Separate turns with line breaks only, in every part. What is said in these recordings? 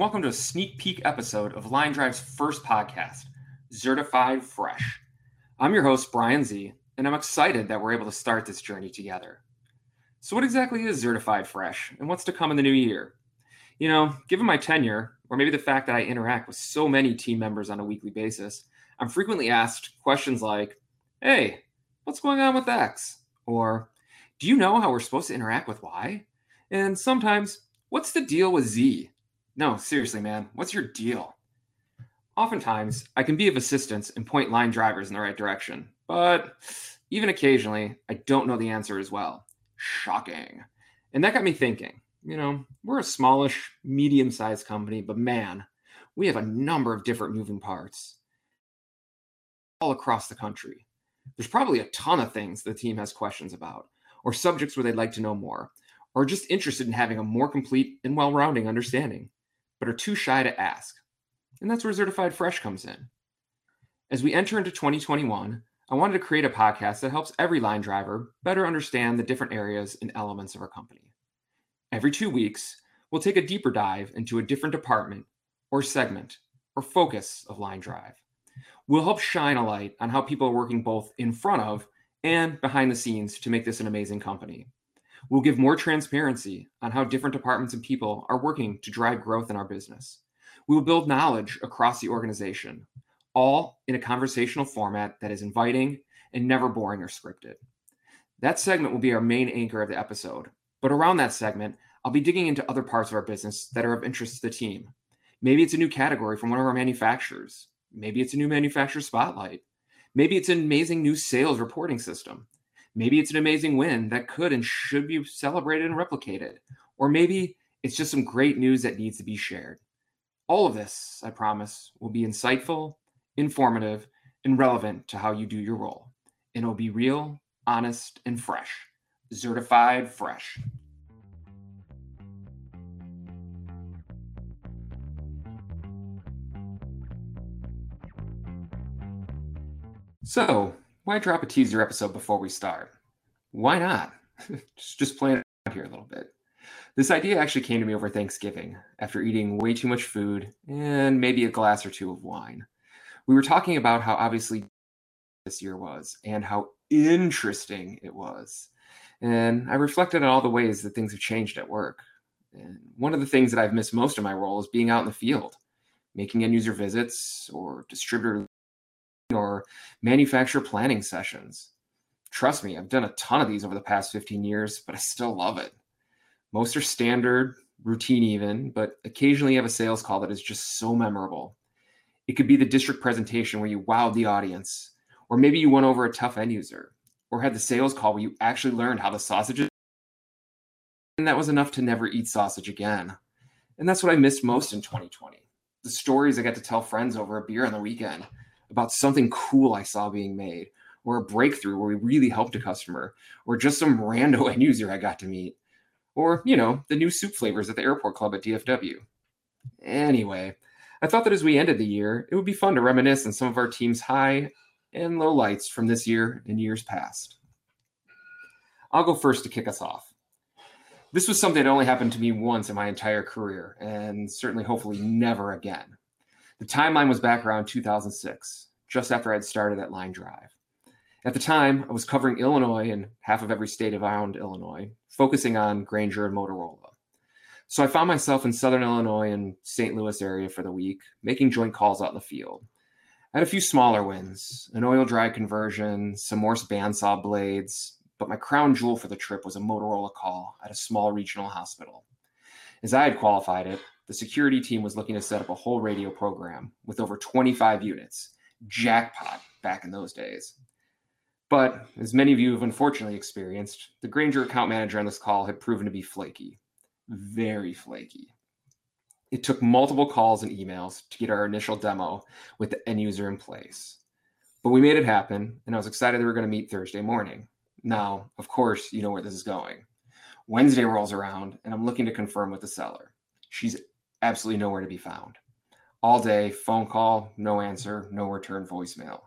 welcome to a sneak peek episode of Line Drive's first podcast, Zertified Fresh. I'm your host, Brian Z, and I'm excited that we're able to start this journey together. So, what exactly is Zertified Fresh, and what's to come in the new year? You know, given my tenure, or maybe the fact that I interact with so many team members on a weekly basis, I'm frequently asked questions like, Hey, what's going on with X? Or, Do you know how we're supposed to interact with Y? And sometimes, What's the deal with Z? No, seriously, man, what's your deal? Oftentimes, I can be of assistance and point line drivers in the right direction, but even occasionally, I don't know the answer as well. Shocking. And that got me thinking you know, we're a smallish, medium sized company, but man, we have a number of different moving parts all across the country. There's probably a ton of things the team has questions about, or subjects where they'd like to know more, or just interested in having a more complete and well rounding understanding, but are too shy to ask. And that's where Zertified Fresh comes in. As we enter into 2021, I wanted to create a podcast that helps every line driver better understand the different areas and elements of our company. Every two weeks, we'll take a deeper dive into a different department or segment or focus of Line Drive. We'll help shine a light on how people are working both in front of and behind the scenes to make this an amazing company. We'll give more transparency on how different departments and people are working to drive growth in our business. We will build knowledge across the organization, all in a conversational format that is inviting and never boring or scripted. That segment will be our main anchor of the episode, but around that segment, I'll be digging into other parts of our business that are of interest to the team. Maybe it's a new category from one of our manufacturers. Maybe it's a new manufacturer spotlight. Maybe it's an amazing new sales reporting system. Maybe it's an amazing win that could and should be celebrated and replicated. Or maybe it's just some great news that needs to be shared. All of this, I promise, will be insightful, informative, and relevant to how you do your role. And it'll be real, honest, and fresh. Certified fresh. So, why drop a teaser episode before we start? Why not? just, just playing it here a little bit. This idea actually came to me over Thanksgiving after eating way too much food and maybe a glass or two of wine. We were talking about how obviously this year was and how interesting it was. And I reflected on all the ways that things have changed at work. And one of the things that I've missed most in my role is being out in the field, making end user visits or distributor or manufacturer planning sessions. Trust me, I've done a ton of these over the past 15 years, but I still love it. Most are standard, routine even, but occasionally you have a sales call that is just so memorable. It could be the district presentation where you wowed the audience, or maybe you won over a tough end user or had the sales call where you actually learned how the sausage is and that was enough to never eat sausage again. And that's what I missed most in 2020. The stories I got to tell friends over a beer on the weekend about something cool I saw being made, or a breakthrough where we really helped a customer, or just some rando end user I got to meet, or, you know, the new soup flavors at the airport club at DFW. Anyway, I thought that as we ended the year, it would be fun to reminisce on some of our team's high and low lights from this year and years past. I'll go first to kick us off. This was something that only happened to me once in my entire career, and certainly, hopefully, never again. The timeline was back around 2006, just after I'd started at Line Drive. At the time, I was covering Illinois and half of every state around Illinois, focusing on Grainger and Motorola. So I found myself in Southern Illinois and St. Louis area for the week, making joint calls out in the field. I had a few smaller wins, an oil dry conversion, some Morse bandsaw blades, but my crown jewel for the trip was a Motorola call at a small regional hospital. As I had qualified it, the security team was looking to set up a whole radio program with over 25 units. Jackpot back in those days. But as many of you have unfortunately experienced, the Grainger account manager on this call had proven to be flaky. Very flaky. It took multiple calls and emails to get our initial demo with the end user in place. But we made it happen, and I was excited that we were going to meet Thursday morning. Now, of course, you know where this is going. Wednesday rolls around, and I'm looking to confirm with the seller. She's absolutely nowhere to be found. All day, phone call, no answer, no return voicemail.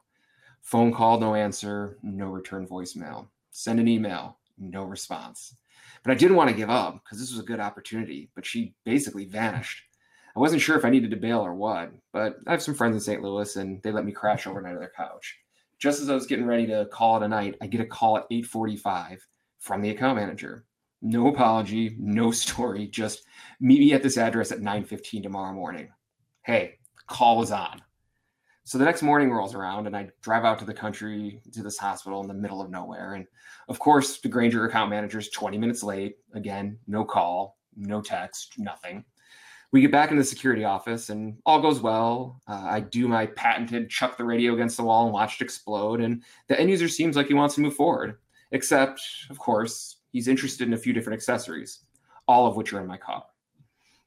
Phone call, no answer, no return voicemail. Send an email, no response. But I didn't want to give up because this was a good opportunity, but she basically vanished. I wasn't sure if I needed to bail or what, but I have some friends in St. Louis and they let me crash overnight on their couch. Just as I was getting ready to call it a night, I get a call at 8:45 from the account manager. No apology, no story, just meet me at this address at 9:15 tomorrow morning. Hey, call was on. So the next morning rolls around and I drive out to the country to this hospital in the middle of nowhere. And of course, the Grainger account manager is 20 minutes late. Again, no call, no text, nothing. We get back into the security office and all goes well. Uh, I do my patented chuck the radio against the wall and watch it explode. And the end user seems like he wants to move forward, except, of course, he's interested in a few different accessories, all of which are in my car.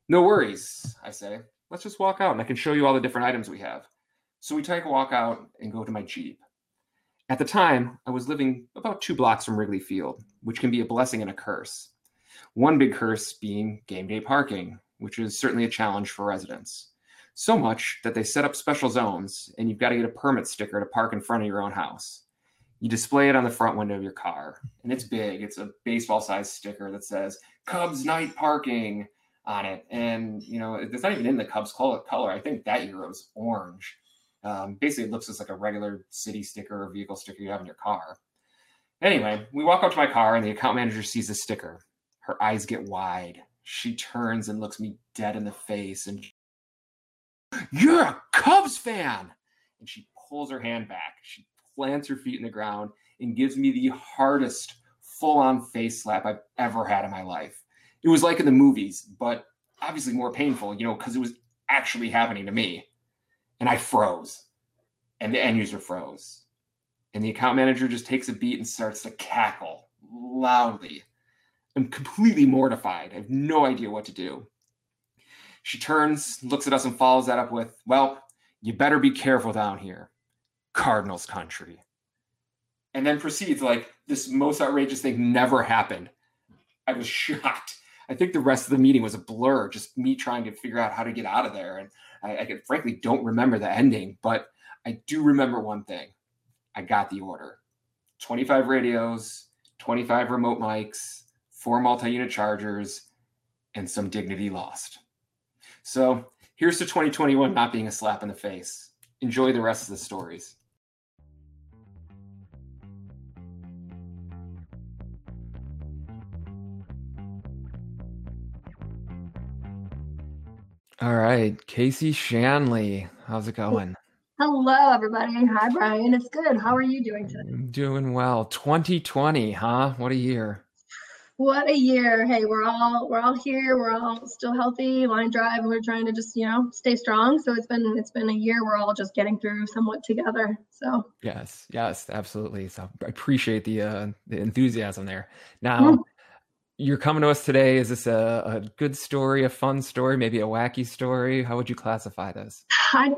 No worries, I say. Let's just walk out and I can show you all the different items we have. So we take a walk out and go to my Jeep. At the time, I was living about two blocks from Wrigley Field, which can be a blessing and a curse. One big curse being game day parking, which is certainly a challenge for residents. So much that they set up special zones and you've got to get a permit sticker to park in front of your own house. You display it on the front window of your car, and it's big. It's a baseball sized sticker that says Cubs night parking on it. And, you know, it's not even in the Cubs color. I think that year it was orange. Um, basically, it looks just like a regular city sticker or vehicle sticker you have in your car. Anyway, we walk up to my car, and the account manager sees the sticker. Her eyes get wide. She turns and looks me dead in the face, and you're a Cubs fan. And she pulls her hand back. She plants her feet in the ground and gives me the hardest full on face slap I've ever had in my life. It was like in the movies, but obviously more painful, you know, because it was actually happening to me and I froze, and the end user froze, and the account manager just takes a beat and starts to cackle loudly. I'm completely mortified. I have no idea what to do. She turns, looks at us, and follows that up with, Well, you better be careful down here. Cardinals country. And then proceeds like this most outrageous thing never happened. I was shocked. I think the rest of the meeting was a blur, just me trying to figure out how to get out of there. And I, I frankly don't remember the ending, but I do remember one thing. I got the order 25 radios, 25 remote mics, four multi unit chargers, and some dignity lost. So here's to 2021 not being a slap in the face. Enjoy the rest of the stories. All right, Casey Shanley, how's it going?
Hello, everybody. Hi, Brian. It's good. How are you doing today? I'm
doing well. 2020, huh? What a year.
What a year. Hey, we're all we're all here. We're all still healthy. Line drive. and We're trying to just, you know, stay strong. So it's been it's been a year we're all just getting through somewhat together. So
Yes, yes, absolutely. So I appreciate the uh the enthusiasm there. Now, mm-hmm you're coming to us today. Is this a, a, good story, a fun story, maybe a wacky story? How would you classify this?
I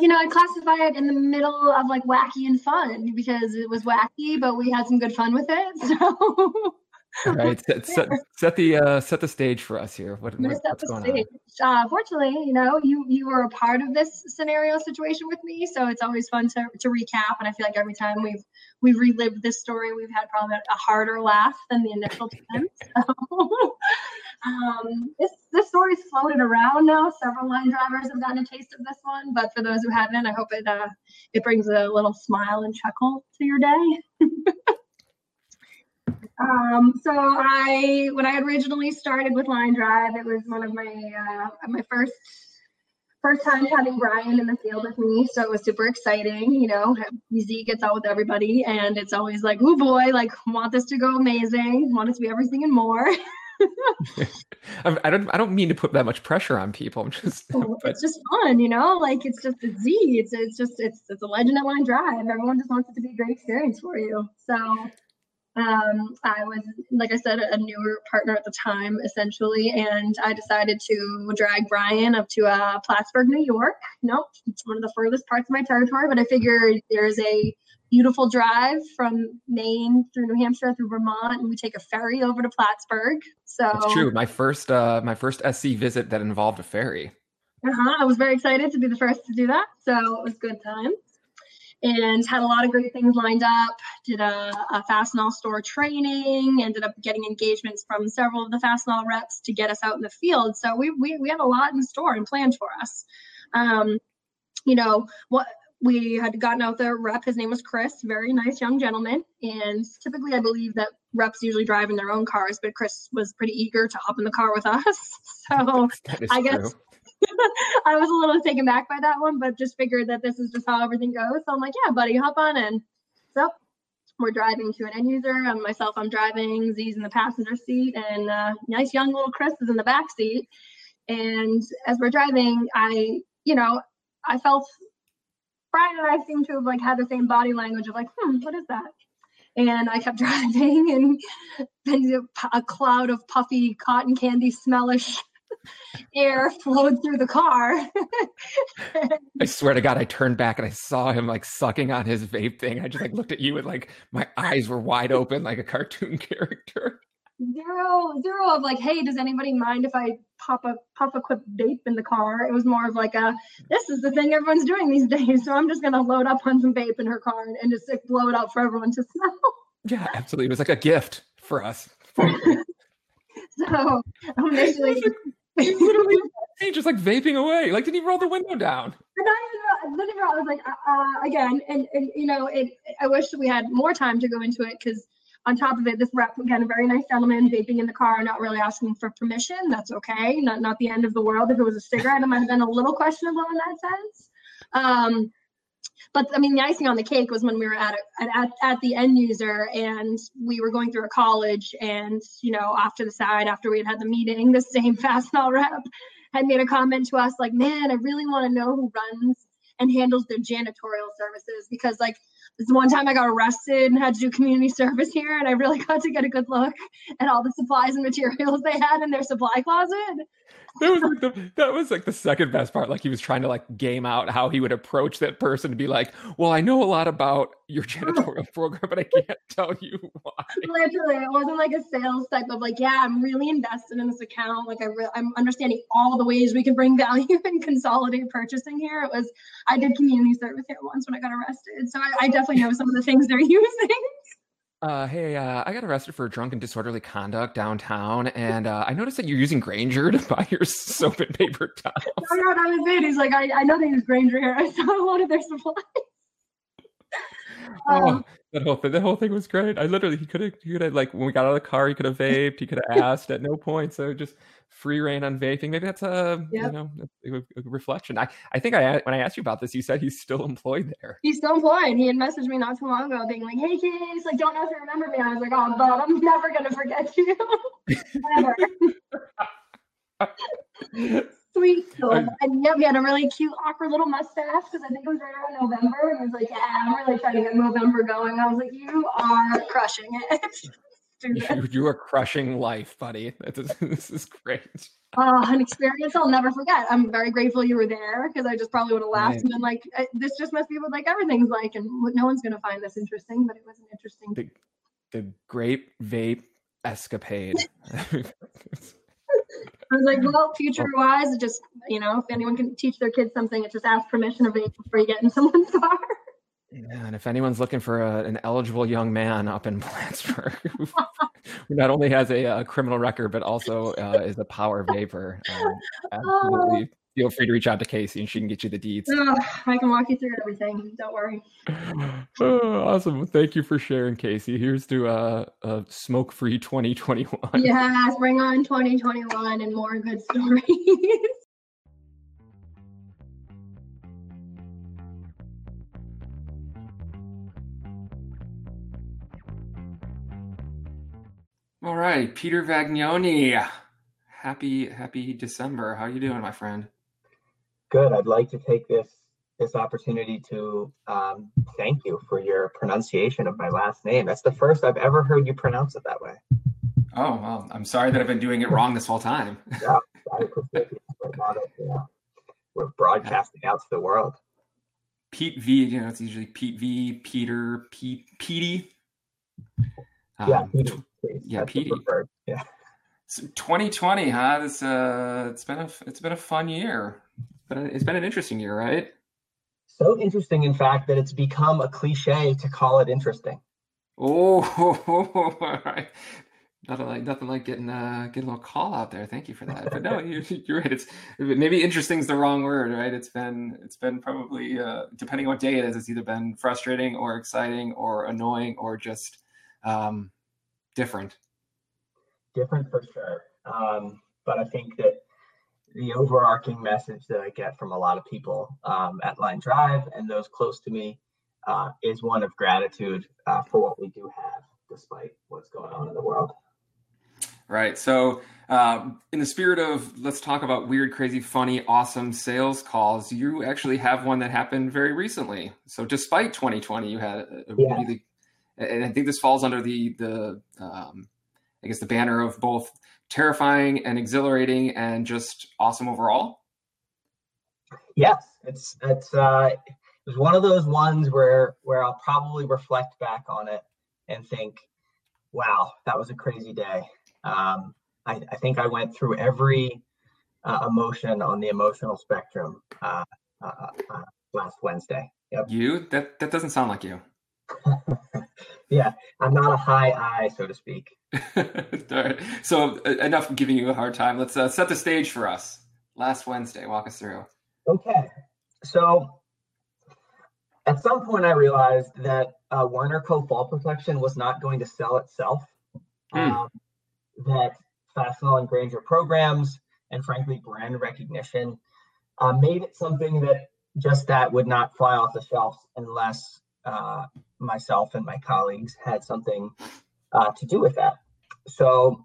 you know I classify it in the middle of like wacky and fun because it was wacky, but we had some good fun with it. So
all right, set, set, set, the uh, set the stage for us here. What, what what's going stage.
on? Uh, fortunately, you know, you you were a part of this scenario situation with me, so it's always fun to to recap. And I feel like every time we've we've relived this story, we've had probably a harder laugh than the initial time. So, um, this this story's floated around now. Several line drivers have gotten a taste of this one, but for those who haven't, I hope it uh, it brings a little smile and chuckle to your day. Um, so I, when I originally started with Line Drive, it was one of my uh, my first first time having Brian in the field with me, so it was super exciting. You know, Z gets out with everybody, and it's always like, "Oh boy, like want this to go amazing, want it to be everything and more."
I don't. I don't mean to put that much pressure on people. I'm just.
But... It's just fun, you know. Like it's just a Z. It's it's just it's it's a legend at Line Drive. Everyone just wants it to be a great experience for you. So um, I was, like I said, a newer partner at the time, essentially, and I decided to drag Brian up to uh, Plattsburgh, New York. Nope, it's one of the furthest parts of my territory, but I figured there's a beautiful drive from Maine through New Hampshire through Vermont, and we take a ferry over to Plattsburgh. So
it's true. My first, uh, my first SC visit that involved a ferry.
Uh huh. I was very excited to be the first to do that, so it was a good times. And had a lot of great things lined up. Did a, a Fastenal store training, ended up getting engagements from several of the Fastenal reps to get us out in the field. So we, we, we had a lot in store and planned for us. Um, you know, what we had gotten out there rep his name was chris very nice young gentleman and typically i believe that reps usually drive in their own cars but chris was pretty eager to hop in the car with us so i guess i was a little taken back by that one but just figured that this is just how everything goes. So i'm like yeah buddy hop on in. So we're driving to an end user. And myself i'm driving z's in the passenger seat and uh, nice young little chris is in the back seat. And as we're driving i you know i felt Brian and I seem to have like had the same body language of like, hmm, what is that? And I kept driving, and then a cloud of puffy cotton candy smellish air flowed through the car.
I swear to God, I turned back and I saw him like sucking on his vape thing. I just like looked at you and like my eyes were wide open like a cartoon character.
Zero zero of like hey does anybody mind if i pop a pop a quick vape in the car? It was more of like a this is the thing everyone's doing these days so i'm just going to load up on some vape in her car and, and just like, blow it out for everyone to smell.
Yeah absolutely. It was like a gift for us.
So initially
he literally he just like vaping away like didn't even roll the window down
I was like, uh, uh, again, and, and you know, it. I wish we had more time to go into it because on top of it, this rep again, a very nice gentleman vaping in the car, not really asking for permission. That's okay. Not not the end of the world. If it was a cigarette, it might have been a little questionable in that sense. Um, but I mean, the icing on the cake was when we were at, at at the end user and we were going through a college, and you know, off to the side after we had had the meeting, the same Fastenal rep had made a comment to us like, "Man, I really want to know who runs and handles their janitorial services because like this one time I got arrested and had to do community service here, and I really got to get a good look at all the supplies and materials they had in their supply closet
that was like the that was like the second best part. Like he was trying to like game out how he would approach that person to be like, "Well, I know a lot about your janitorial program, but I can't tell you why."
Literally, it wasn't like a sales type of like, "Yeah, I'm really invested in this account. Like, I re- I'm understanding all the ways we can bring value and consolidate purchasing here." It was I did community service here once when I got arrested, so I, I definitely know some of the things they're using
uh, hey, uh, I got arrested for drunk and disorderly conduct downtown, and uh, I noticed that you're using Grainger to buy your soap and paper towels.
I know that was it. He's like, I, I know they use Grainger here. I saw a lot of their supplies.
oh, um, that whole thing, that whole thing was great. I literally, he could have, he could have, like, when we got out of the car, he could have vaped. He could have asked at no point. So just free reign on vaping. Maybe that's a yep. you know a, a, reflection. I I think I when I asked you about this, you said he's still employed there.
He's still employed. He had messaged me not too long ago, being like, "Hey, Case, like, don't know if you remember me." I was like, "Oh, but I'm never gonna forget you." Sweet soul. And yep, he had a really cute, awkward little mustache because I think it was right around November. And he was like, Yeah, I'm really trying to get November going. I was like, You are crushing it.
You, you, are crushing life, buddy. This, this is great.
Uh, an experience I'll never forget. I'm very grateful you were there because I just probably would have laughed right. and been like, "This just must be what like everything's like," and no one's gonna find this interesting. But it was an interesting.
The, the grape vape escapade. I
was like, well, future wise, just you know, if anyone can teach their kids something, it's just ask permission of vape before you get in someone's car.
Yeah, and if anyone's looking for a, an eligible young man up in Plattsburgh who not only has a, a, criminal record but also uh, is a power vapor, um, absolutely feel free to reach out to Casey and she can get you the deeds.
Oh, I can walk you through everything. Don't worry.
Oh, awesome. Thank you for sharing, Casey. Here's to uh, a smoke free 2021.
Yes, bring on 2021 and more good stories.
All right, Peter Vagnoni. Happy happy December. How you doing, my friend?
Good. I'd like to take this this opportunity to um, thank you for your pronunciation of my last name. That's the first I've ever heard you pronounce it that way.
Oh well, I'm sorry that I've been doing it wrong this whole time.
yeah, I appreciate it. Yeah. We're broadcasting out to the world.
Pete V, you know, it's usually Pete V, Peter, Pete, Petey.
Um, yeah, Petey
yeah, Petey.
Yeah.
So 2020, huh? This uh, it's been a it's been a fun year, but it's been an interesting year, right?
So interesting, in fact, that it's become a cliche to call it interesting.
Oh, all right. Nothing like nothing like getting uh getting a little call out there. Thank you for that. But no, you're, you're right. It's maybe interesting is the wrong word, right? It's been it's been probably uh, depending on what day it is. It's either been frustrating or exciting or annoying or just um, different.
Different for sure. Um, but I think that the overarching message that I get from a lot of people um, at Line Drive and those close to me uh, is one of gratitude uh, for what we do have, despite what's going on in the world.
Right. So, um, in the spirit of let's talk about weird, crazy, funny, awesome sales calls, you actually have one that happened very recently. So, despite 2020, you had a, a yeah. really, and I think this falls under the the um, I guess the banner of both terrifying and exhilarating and just awesome overall.
Yes, it's it's uh, it was one of those ones where where I'll probably reflect back on it and think, wow, that was a crazy day. Um, I, I, think I went through every uh, emotion on the emotional spectrum uh, uh, uh last Wednesday.
Yep. You? That that doesn't sound like you.
yeah, I'm not a high I, so to speak.
Right. So enough giving you a hard time. Let's uh, set the stage for us. Last Wednesday, walk us through.
Okay. So at some point, I realized that uh, Werner Co. Fall Protection was not going to sell itself. Mm. Um, that Fastenal and Grainger programs and frankly brand recognition uh, made it something that just that would not fly off the shelves unless uh, myself and my colleagues had something uh, to do with that. So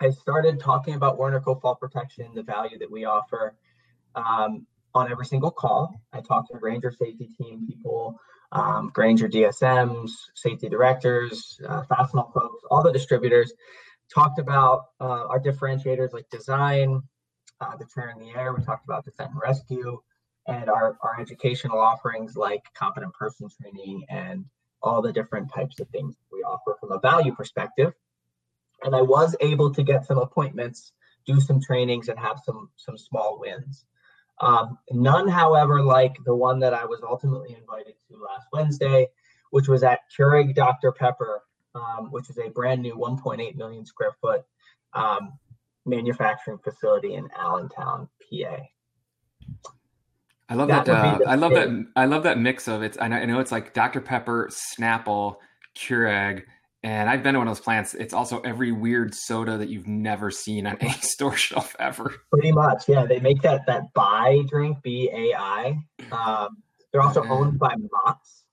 I started talking about Werner Co fall protection, the value that we offer um, on every single call. I talked to Grainger safety team people, um, Grainger DSMs, safety directors, uh, Fastenal folks, all the distributors, talked about uh, our differentiators like design, uh, the trainer in the air. We talked about defend and rescue, and our, our educational offerings like competent person training and all the different types of things we offer from a value perspective. And I was able to get some appointments, do some trainings, and have some some small wins. Um, none, however, like the one that I was ultimately invited to last Wednesday, which was at Keurig Dr. Pepper um, which is a brand new 1.8 million square foot um, manufacturing facility in Allentown, PA.
I love that. that uh, I love that. I love that mix of it. I know, I know it's like Dr. Pepper, Snapple, Keurig, and I've been to one of those plants. It's also every weird soda that you've never seen on any store shelf ever.
Pretty much, yeah. They make that that Bai drink, B A I. Um, they're also owned by Mott's,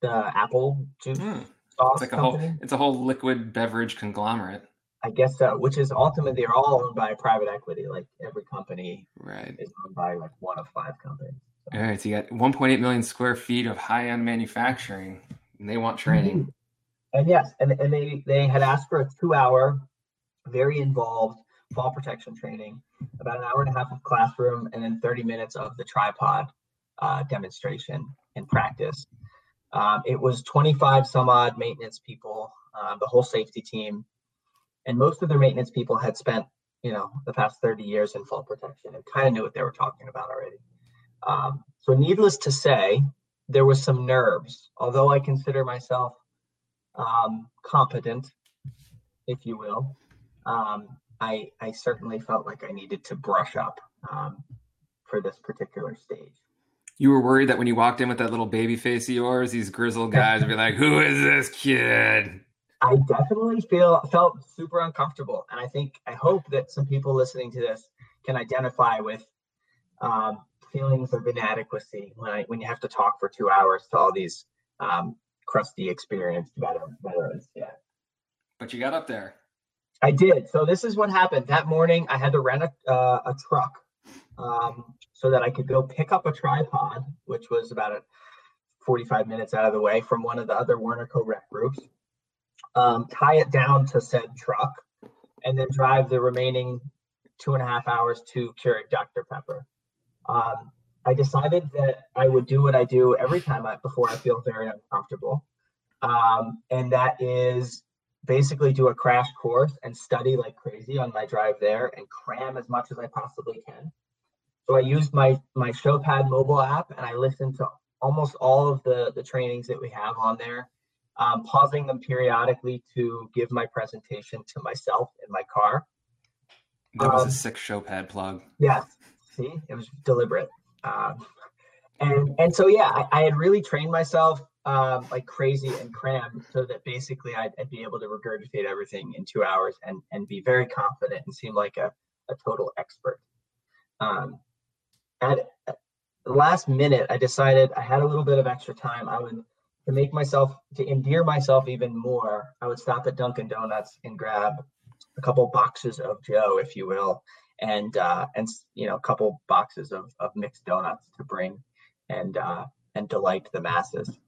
the apple juice mm
sauce it's like a company. whole it's a whole liquid beverage conglomerate.
I guess so, which is ultimately they're all owned by private equity. Like every company
right.
is owned by like one of five companies.
So. All right, so you got 1.8 million square feet of high-end manufacturing, and they want training. Mm-hmm.
And yes, and, and they they had asked for a two-hour, very involved fall protection training, about an hour and a half of classroom, and then 30 minutes of the tripod uh, demonstration and practice. Um, it was 25 some odd maintenance people, uh, the whole safety team, and most of their maintenance people had spent, you know, the past 30 years in fall protection and kind of knew what they were talking about already. Um, so, needless to say, there was some nerves. Although I consider myself um, competent, if you will, um, I, I certainly felt like I needed to brush up um, for this particular stage
you were worried that when you walked in with that little baby face of yours, these grizzled guys would be like, "Who is this kid?"
I definitely feel felt super uncomfortable, and I think I hope that some people listening to this can identify with um, feelings of inadequacy when I when you have to talk for two hours to all these um, crusty, experienced veterans. Yeah,
but you got up there.
I did. So this is what happened that morning. I had to rent a, uh, a truck um, so that I could go pick up a tripod, which was about a 45 minutes out of the way from one of the other Werner co-rec groups, um, tie it down to said truck, and then drive the remaining two and a half hours to Keurig Dr. Pepper. Um, I decided that I would do what I do every time I, before I feel very uncomfortable. Um, and that is basically do a crash course and study like crazy on my drive there and cram as much as I possibly can so I used my my Showpad mobile app and I listened to almost all of the the trainings that we have on there, um, pausing them periodically to give my presentation to myself in my car.
That was
Um,
a sick Showpad plug.
Yes, see, it was deliberate. Um, and and so yeah, I, I had really trained myself um, like crazy and crammed so that basically I'd, I'd be able to regurgitate everything in two hours and and be very confident and seem like a, a total expert. Um, at, at the last minute, I decided I had a little bit of extra time. I would to make myself to endear myself even more. I would stop at Dunkin' Donuts and grab a couple boxes of Joe, if you will, and uh, and you know a couple boxes of, of mixed donuts to bring and uh, and delight the masses.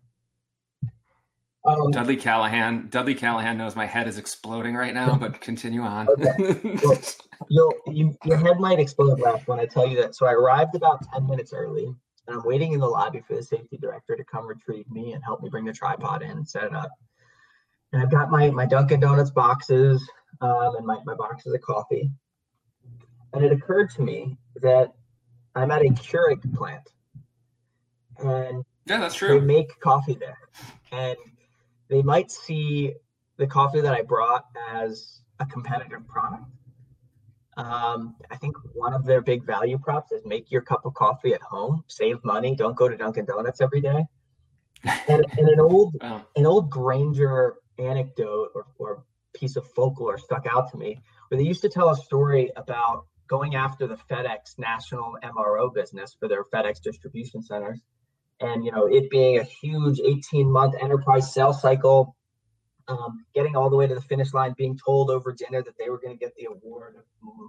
Um,
Dudley Callahan. Dudley Callahan knows my head is exploding right now, but continue on.
Well, you'll you, your head might explode when I tell you that. So I arrived about ten minutes early, and I'm waiting in the lobby for the safety director to come retrieve me and help me bring the tripod in and set it up. And I've got my my Dunkin' Donuts boxes um, and my, my boxes of coffee. And it occurred to me that I'm at a Keurig plant, and
yeah, that's true.
they make coffee there and they might see the coffee that i brought as a competitive product um, i think one of their big value props is make your cup of coffee at home save money don't go to dunkin' donuts every day and, and an old
Wow.
an old Grainger anecdote or, or piece of folklore stuck out to me where they used to tell a story about going after the fedex national mro business for their fedex distribution centers and you know it being a huge 18 month enterprise sales cycle um, getting all the way to the finish line being told over dinner that they were going to get the award of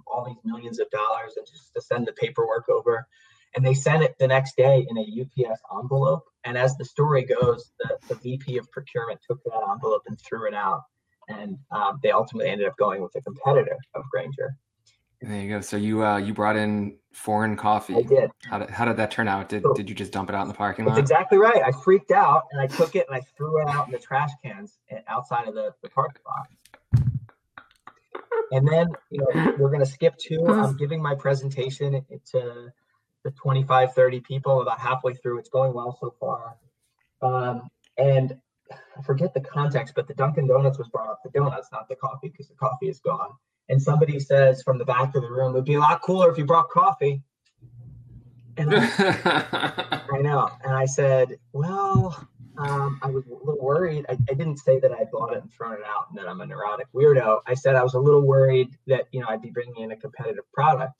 all these millions of dollars and just to send the paperwork over. And they sent it the next day in a ups envelope. And as the story goes the, the vp of procurement took that envelope and threw it out. And um, they ultimately ended up going with a competitor of Grainger
There you go. So you uh, you brought in foreign coffee.
i did
How did, how did that turn out? Did
So-
did you just dump it out in the parking
That's
lot?
exactly right. I freaked out and I took it and I threw it out in the trash cans outside of the, the parking lot. And then, you know, we're going to skip to, I'm giving my presentation to the 25, 30 people about halfway through. It's going well so far. Um, and I forget the context, but the Dunkin' Donuts was brought up, the donuts, not the coffee, because the coffee is gone. And somebody says from the back of the room, it'd be a lot cooler if you brought coffee. And I I know. And I said, well, um, I was a little worried. I, I didn't say that I bought it and thrown it out and that I'm a neurotic weirdo. I said I was a little worried that, you know, I'd be bringing in a competitive product.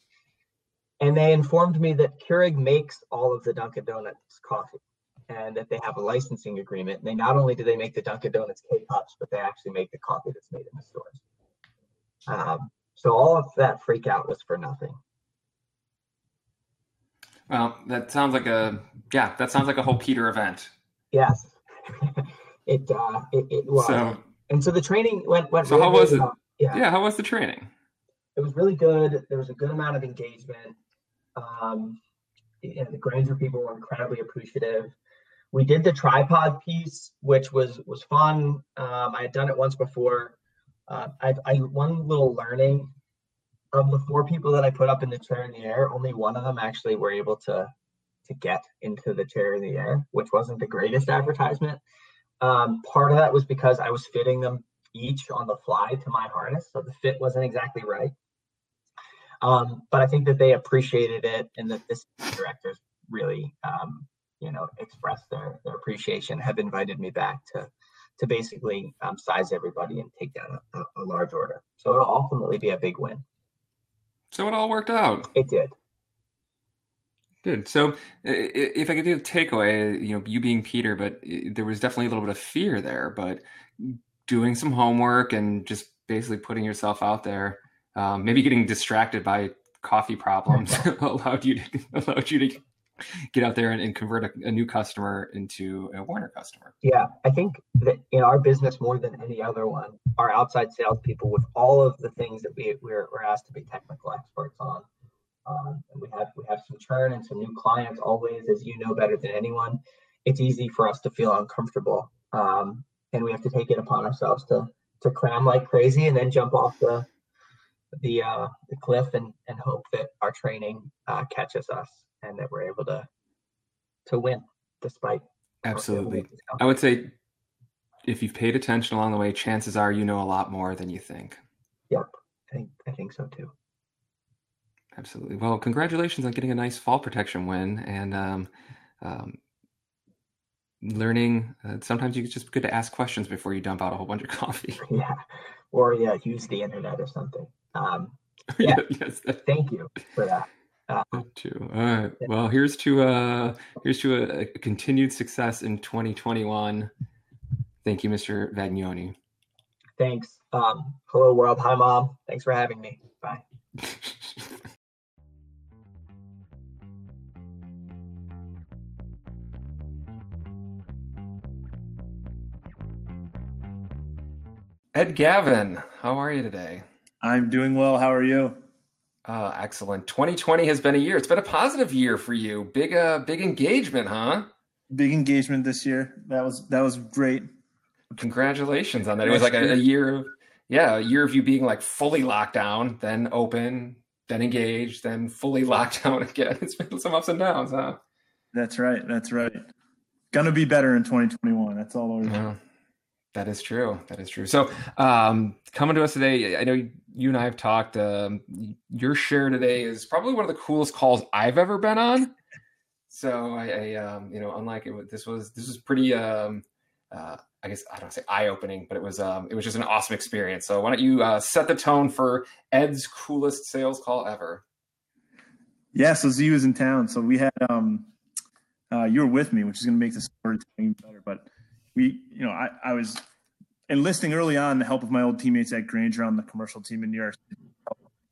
And they informed me that Keurig makes all of the Dunkin' Donuts coffee and that they have a licensing agreement. And they not only do they make the Dunkin' Donuts K-Cups, but they actually make the coffee that's made in the stores. Um, so all of that freak out was for nothing.
well, that sounds like a yeah. That sounds like a whole Peter event.
Yes. it, uh, it, it was.
So
and so the training went went.
So
really,
how was it?
Yeah,
yeah, how was the training?
it was really good. There was a good amount of engagement. Um, and the Grainger people were incredibly appreciative. We did the tripod piece, which was was fun. Um, I had done it once before. Uh, I, I one little learning of the four people that I put up in the chair in the air, only one of them actually were able to to get into the chair in the air, which wasn't the greatest advertisement. Um, part of that was because I was fitting them each on the fly to my harness, so the fit wasn't exactly right. Um, but I think that they appreciated it, and that this directors really, um, you know, expressed their their appreciation. Have invited me back to to basically um, size everybody and take down a, a, large order. So it'll ultimately be a big win.
So it all worked out.
It did.
Good. So, if I could do a takeaway, you know, you being Peter, but there was definitely a little bit of fear there, but doing some homework and just basically putting yourself out there, um, maybe getting distracted by coffee problems allowed you to allowed you to get out there and, and convert a, a new customer into a Werner customer.
Yeah, I think that in our business more than any other one, our outside salespeople with all of the things that we we're, we're asked to be technical experts on. Um, and we have we have some churn and some new clients always, as you know better than anyone. It's easy for us to feel uncomfortable, um, and we have to take it upon ourselves to to cram like crazy and then jump off the the uh, the cliff and and hope that our training uh, catches us and that we're able to to win despite
absolutely. I would say if you've paid attention along the way, chances are you know a lot more than you think.
Yep, I think I think so too.
Absolutely. Well, congratulations on getting a nice fall protection win and um, um, learning. Uh, sometimes you just good to ask questions before you dump out a whole bunch of coffee.
Yeah, or yeah, use the internet or something. Um, yeah, yes. Thank you for that.
Uh, too. All right. Well, here's to uh here's to a, a continued success in 2021. Thank you, Mr. Vagnoni.
Thanks. Um, hello world. Hi mom. Thanks for having me. Bye.
Ed Gavin, how are you today?
I'm doing well. How are you?
Uh, excellent. 2020 has been a year. It's been a positive year for you. Big, uh, big engagement, huh?
Big engagement this year. That was that was great.
Congratulations on that. It was like a, a year of yeah, a year of you being like fully locked down, then open, then engaged, then fully locked down again. It's been some ups and downs, huh?
That's right. That's right. Gonna be better in 2021. That's all.
Yeah. That is true. That is true. So, um, coming to us today, I know you and I have talked. Um, your share today is probably one of the coolest calls I've ever been on. So, I, I um, you know, unlike it, this was this was pretty. Um, uh, I guess I don't say eye opening, but it was um, it was just an awesome experience. So, why don't you uh, set the tone for Ed's coolest sales call ever?
Yeah. So Z was in town, so we had um, uh, you were with me, which is going to make the story better, but we, you know, I, I was enlisting early on the help of my old teammates at Grainger on the commercial team in New York.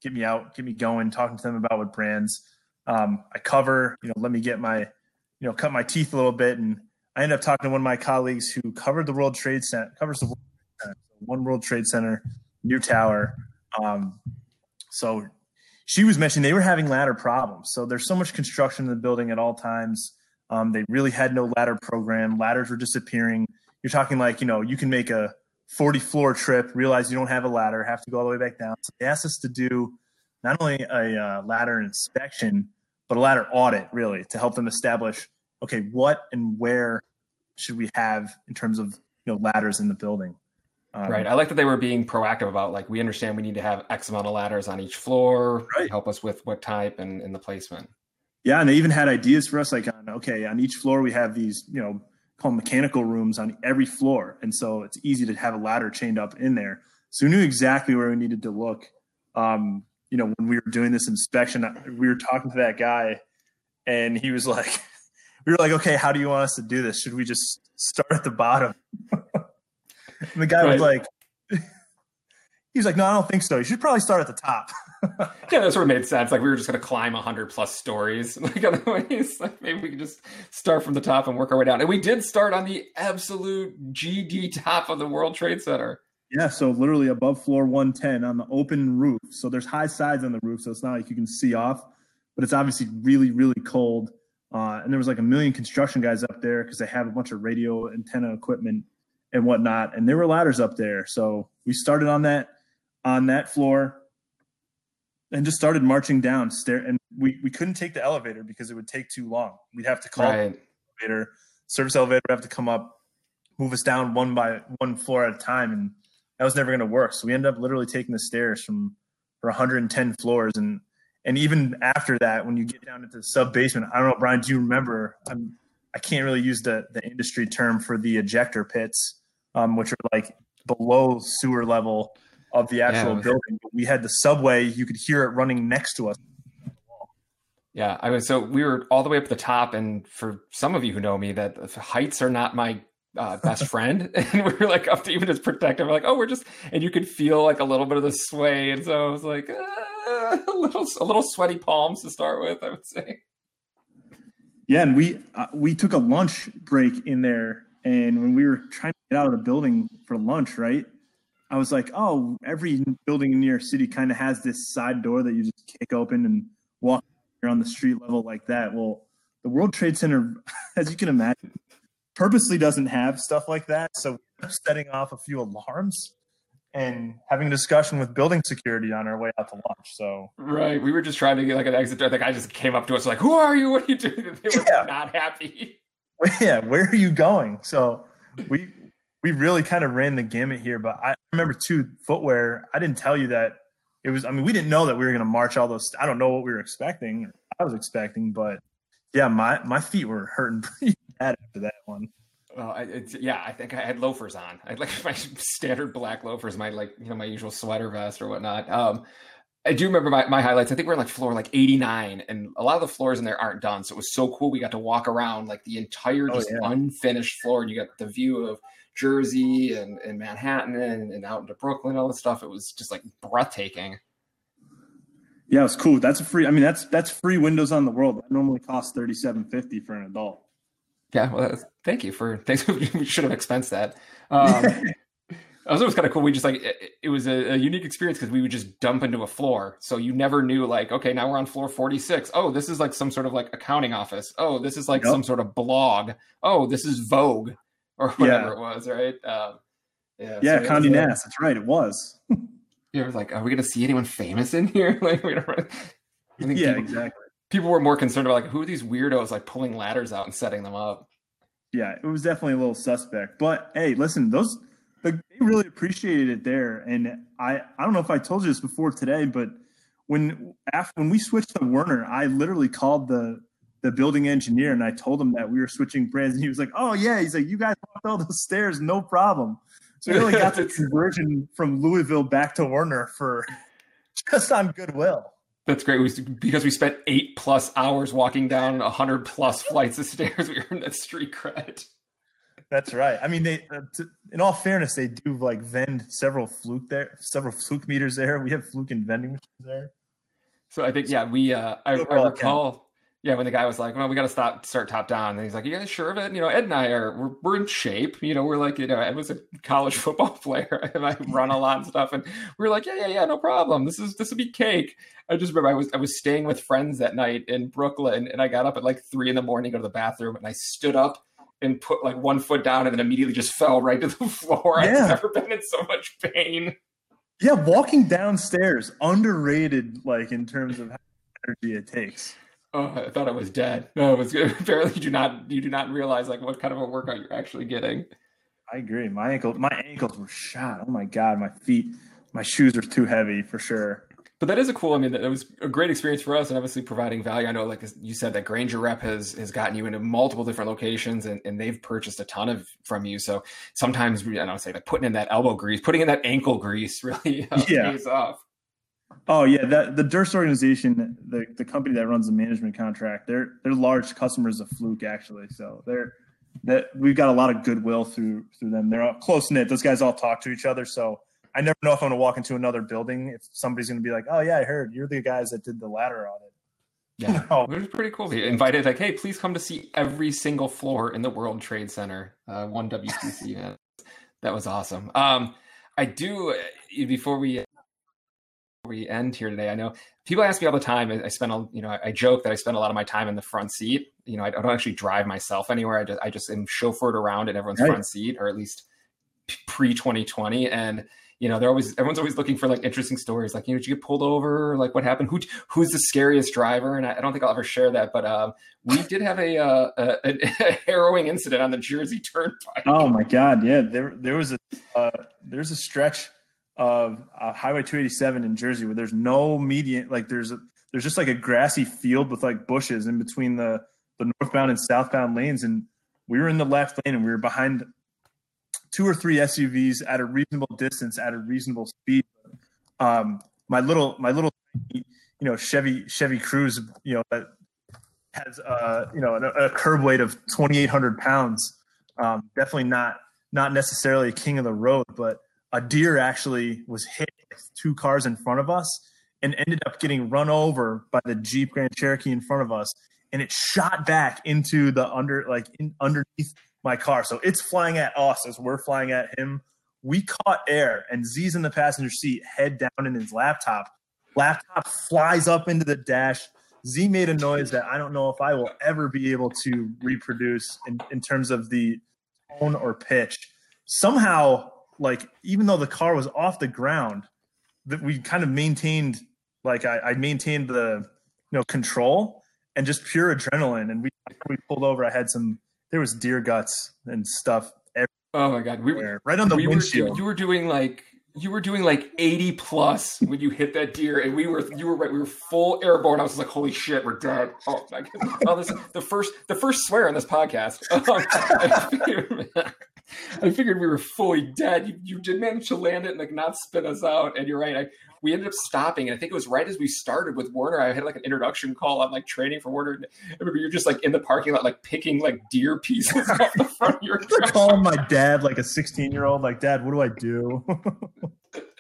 Get me out, get me going, talking to them about what brands um, I cover. You know, let me get my, you know, cut my teeth a little bit. And I ended up talking to one of my colleagues who covered the World Trade Center, covers the World Center, One World Trade Center, new tower. Um, so she was mentioning they were having ladder problems. So there's so much construction in the building at all times. Um, they really had no ladder program. Ladders were disappearing. You're talking like, you know, you can make a 40 floor trip, realize you don't have a ladder, have to go all the way back down. So they asked us to do not only a uh, ladder inspection, but a ladder audit, really, to help them establish, okay, what and where should we have in terms of you know ladders in the building.
Um, right. I like that they were being proactive about like we understand we need to have X amount of ladders on each floor. Right. Help us with what type and, and the placement.
Yeah, and they even had ideas for us, like on okay, on each floor we have these, you know, called mechanical rooms on every floor, and so it's easy to have a ladder chained up in there. So we knew exactly where we needed to look. Um, you know, when we were doing this inspection, we were talking to that guy, and he was like, "We were like, okay, how do you want us to do this? Should we just start at the bottom?" and the guy right. was like, He's like, no, I don't think so. You should probably start at the top.
yeah, that sort of made sense. Like we were just going to climb hundred plus stories. Like otherwise, like maybe we could just start from the top and work our way down. And we did start on the absolute GD top of the World Trade Center.
Yeah, so literally above floor 110 on the open roof. So there's high sides on the roof, so it's not like you can see off, but it's obviously really, really cold. Uh, and there was like a million construction guys up there because they have a bunch of radio antenna equipment and whatnot. And there were ladders up there. So we started on that on that floor and just started marching down stair and we, we couldn't take the elevator because it would take too long. We'd have to call right. the elevator service elevator would have to come up move us down one by one floor at a time and that was never going to work. So we ended up literally taking the stairs from for 110 floors and and even after that when you get down into the sub basement i don't know brian do you remember? I'm i can't really use the the industry term for the ejector pits um, which are like below sewer level of the actual yeah, building. But we had the subway; you could hear it running next to us.
Yeah, I was so we were all the way up the top, and for some of you who know me, that heights are not my uh, best friend, and we were like up to even as protective. Like, oh, we're just, and you could feel like a little bit of the sway, and so I was like, uh, a little, a little sweaty palms to start with, I would say.
Yeah, and we uh, we took a lunch break in there, and when we were trying to get out of the building for lunch, right? I was like, oh, every building in New York City kind of has this side door that you just kick open and walk on the street level like that. Well, the World Trade Center, as you can imagine, purposely doesn't have stuff like that. So setting off a few alarms. and having a discussion with building security on our way out to lunch. So
right, we were just trying to get like an exit. Door. The guy just came up to us like, "Who are you? What are you doing?" They were yeah. not happy.
Yeah, where are you going? So we we really kind of ran the gamut here. But I remember too footwear. I didn't tell you that it was. I mean, we didn't know that we were going to march all those. I don't know what we were expecting. I was expecting, but yeah, my my feet were hurting pretty bad after that one.
Well, I, yeah, I think I had loafers on. I had like my standard black loafers, my like you know my usual sweater vest or whatnot. Um, I do remember my, my highlights. I think we're like floor like 89, and a lot of the floors in there aren't done. So it was so cool. We got to walk around like the entire oh, just oh, yeah. unfinished floor, and you got the view of Jersey and, and Manhattan and, and out into Brooklyn, all this stuff. It was just like breathtaking.
Yeah, it's cool. That's a free. I mean, that's that's free windows on the world. That normally costs thirty seven fifty for an adult.
Yeah, well, thank you for thanks. we should have expensed that. Um, it was kind of cool. We just like it, it was a, a, unique experience because we would just dump into a floor, so you never knew like, okay, now we're on floor forty six. Oh, this is like some sort of like accounting office. Oh, this is like yep. some sort of blog. Oh, this is Vogue or whatever yeah. it was, right? Um,
yeah, yeah, so Condé Nast. That's right, it was.
yeah, it was like, are we gonna see anyone famous in here? like, we don't.
I think yeah, people, exactly.
People were more concerned about like who are these weirdos like pulling ladders out and setting them up.
Yeah, it was definitely a little suspect. But hey, listen, those they really appreciated it there. And I I don't know if I told you this before today, but when after when we switched to Werner, I literally called the the building engineer and I told him that we were switching brands, and he was like, "Oh yeah," he's like, "You guys walked all those stairs, no problem." So we really got the conversion from Louisville back to Werner for just on goodwill.
That's great. We, because we spent eight plus hours walking down a hundred plus flights of stairs. We earned that street cred.
That's right. I mean, they. Uh, to, in all fairness, they do like vend several Fluke there, several Fluke meters there. We have Fluke and vending machines there.
So I think yeah, we. Uh, I, I recall yeah, when the guy was like, "Well, we got to stop, start top down," and he's like, "You guys sure of it?" You know, Ed and I are we're, we're in shape. You know, we're like, you know, Ed was a college football player, and I run a lot and stuff, and we are like, "Yeah, yeah, yeah, no problem. This is this will be cake." I just remember I was I was staying with friends that night in Brooklyn, and I got up at like three in the morning, go to the bathroom, and I stood up and put like one foot down, and then immediately just fell right to the floor. Yeah. I've never been in so much pain.
Yeah, walking downstairs underrated, like in terms of how energy it takes.
Oh, I thought I was dead. No, it was good. Apparently, you do not you do not realize like what kind of a workout you're actually getting.
I agree. My ankle, my ankles were shot. Oh my god, my feet, my shoes are too heavy for sure.
But that is a cool. I mean, it was a great experience for us, and obviously providing value. I know, like you said, that Grainger rep has has gotten you into multiple different locations, and, and they've purchased a ton of from you. So sometimes, I don't say like putting in that elbow grease, putting in that ankle grease, really uh, yeah. pays off.
Oh yeah, that the Durst organization, the, the company that runs the management contract, they're they're large customers of Fluke actually. So they're that we've got a lot of goodwill through through them. They're all close knit. Those guys all talk to each other. So I never know if I'm going to walk into another building if somebody's going to be like, "Oh yeah, I heard you're the guys that did the ladder audit."
Yeah, no. it was pretty cool. He invited like, "Hey, please come to see every single floor in the World Trade Center." Uh, one WTC, man. That was awesome. Um, I do uh, before we we end here today. I know people ask me all the time. I, spend, a, you know, I joke that I spend a lot of my time in the front seat. You know, I, don't actually drive myself anywhere. I just, I just am chauffeured around in everyone's right. front seat, or at least pre 2020. And you know, they're always everyone's always looking for like interesting stories. Like, you know, did you get pulled over? Like, what happened? Who who's the scariest driver? And I, I don't think I'll ever share that. But um, we did have a, uh, a, a, harrowing incident on the Jersey Turnpike.
Oh my God! Yeah, there there was a uh, there's a stretch of uh, Highway 287 in Jersey where there's no median, like there's a, there's just like a grassy field with like bushes in between the the northbound and southbound lanes, and we were in the left lane and we were behind two or three SUVs at a reasonable distance at a reasonable speed. Um, my little my little you know Chevy Chevy Cruze you know that has uh you know a, a curb weight of 2,800 pounds. Um, definitely not not necessarily a king of the road, but a deer actually was hit with two cars in front of us and ended up getting run over by the Jeep Grand Cherokee in front of us, and it shot back into the under like in, underneath my car. So it's flying at us as we're flying at him. We caught air, and Z's in the passenger seat, head down in his laptop. Laptop flies up into the dash. Z made a noise that I don't know if I will ever be able to reproduce in, in terms of the tone or pitch. Somehow like even though the car was off the ground, that we kind of maintained like I, I maintained the you know control and just pure adrenaline. And we we pulled over. I had some there was deer guts and stuff.
Oh my god, we were
right on the
we
windshield.
Were, you were doing like you were doing like 80 plus when you hit that deer and we were you were right we were full airborne i was like holy shit we're dead oh my god oh, this the first the first swear on this podcast um, I, figured, we were fully dead. You, you did manage to land it and like not spit us out and you're right I, we ended up stopping and i think it was right as we started with Werner i had like an introduction call on like training for Werner i remember you're just like in the parking lot like picking like deer pieces off the front of your truck.
calling my dad like a 16 year old like dad what do i do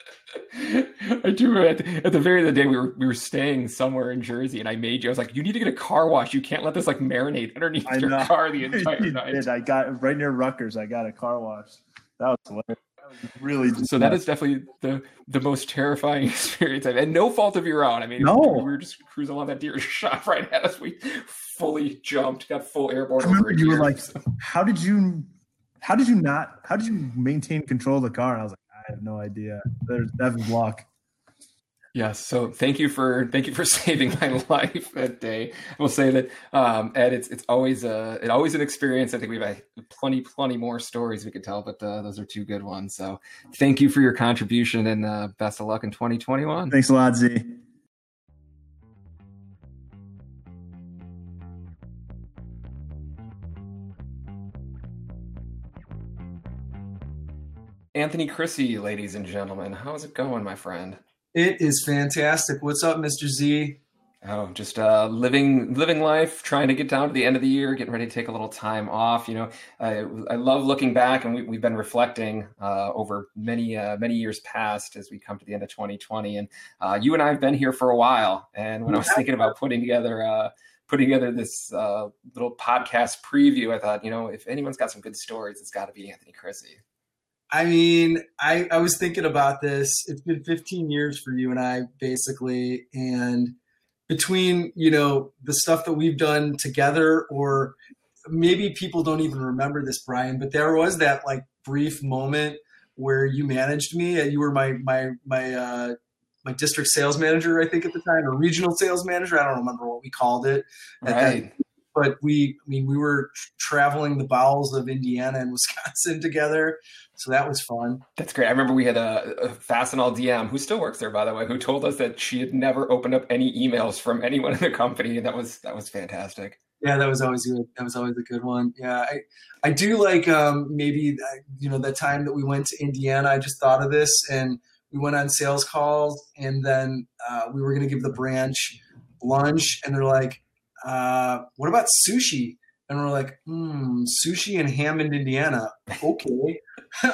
I do remember at the, at the, very end of the day we were we were staying somewhere in Jersey and I made you I was like you need to get a car wash you can't let this like marinate underneath I your know. car the entire night.
I got right near Rutgers I got a car wash that was hilarious really
so that is definitely the the most terrifying experience I've had. No fault of your own. I mean,
no.
we were just cruising along that deer shot right at us. We fully jumped, got full airborne. I remember
you were like. "How did you? How did you not? How did you maintain control of the car?" And I was like, "I have no idea. There's Devin Block."
Yes. So thank you for thank you for saving my life that day. I will say that um, Ed, it's it's always a it always an experience. I think we've had plenty plenty more stories we could tell, but uh, those are two good ones. So thank you for your contribution and uh, best of luck in 2021.
Thanks a lot, Z.
Anthony Chrissy, ladies and gentlemen, how's it going, my friend?
It is fantastic. What's up, Mr. Z?
Oh, just uh, living living life, trying to get down to the end of the year, getting ready to take a little time off. You know, I, I love looking back, and we, have been reflecting uh, over many uh, many years past as we come to the end of 2020. And uh, you and I have been here for a while. And when I was thinking about putting together uh, putting together this uh, little podcast preview, I thought, you know, if anyone's got some good stories, it's got to be Anthony Chrissy.
I mean, I, I was thinking about this. It's been 15 years for you and I, basically. And between, you know, the stuff that we've done together, or maybe people don't even remember this, Brian, but there was that like brief moment where you managed me. You were my, my, my, uh, my district sales manager, I think at the time, or regional sales manager. I don't remember what we called it.
Right
but we, I mean, we were traveling the bowels of Indiana and Wisconsin together. So that was fun.
That's great. I remember we had a, a Fastenal DM who still works there, by the way, who told us that she had never opened up any emails from anyone in the company. And that was, that was fantastic.
Yeah, that was always good. That was always a good one. Yeah, I, I do like um, maybe uh, you know the time that we went to Indiana. I just thought of this, and we went on sales calls, and then uh, we were going to give the branch lunch, and they're like, uh, what about sushi? And we're like, hmm, sushi in Hammond, Indiana. Okay.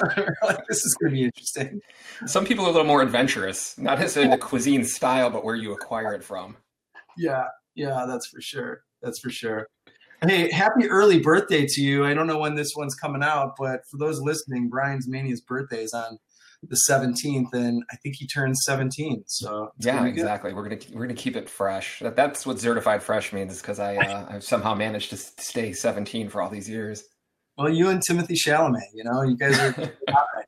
like, this is going to be interesting.
Some people are a little more adventurous, not necessarily the cuisine style, but where you acquire it from.
Yeah, yeah, that's for sure. That's for sure. Hey, happy early birthday to you. I don't know when this one's coming out, but for those listening, Brian's Mania's birthday is on the 17th, and I think he turns 17. So
yeah, exactly. We're gonna we're gonna keep it fresh. That, that's what Zertified Fresh means, because I uh, I've somehow managed to stay 17 for all these years.
Well, you and Timothée Chalamet, you know, you guys are right.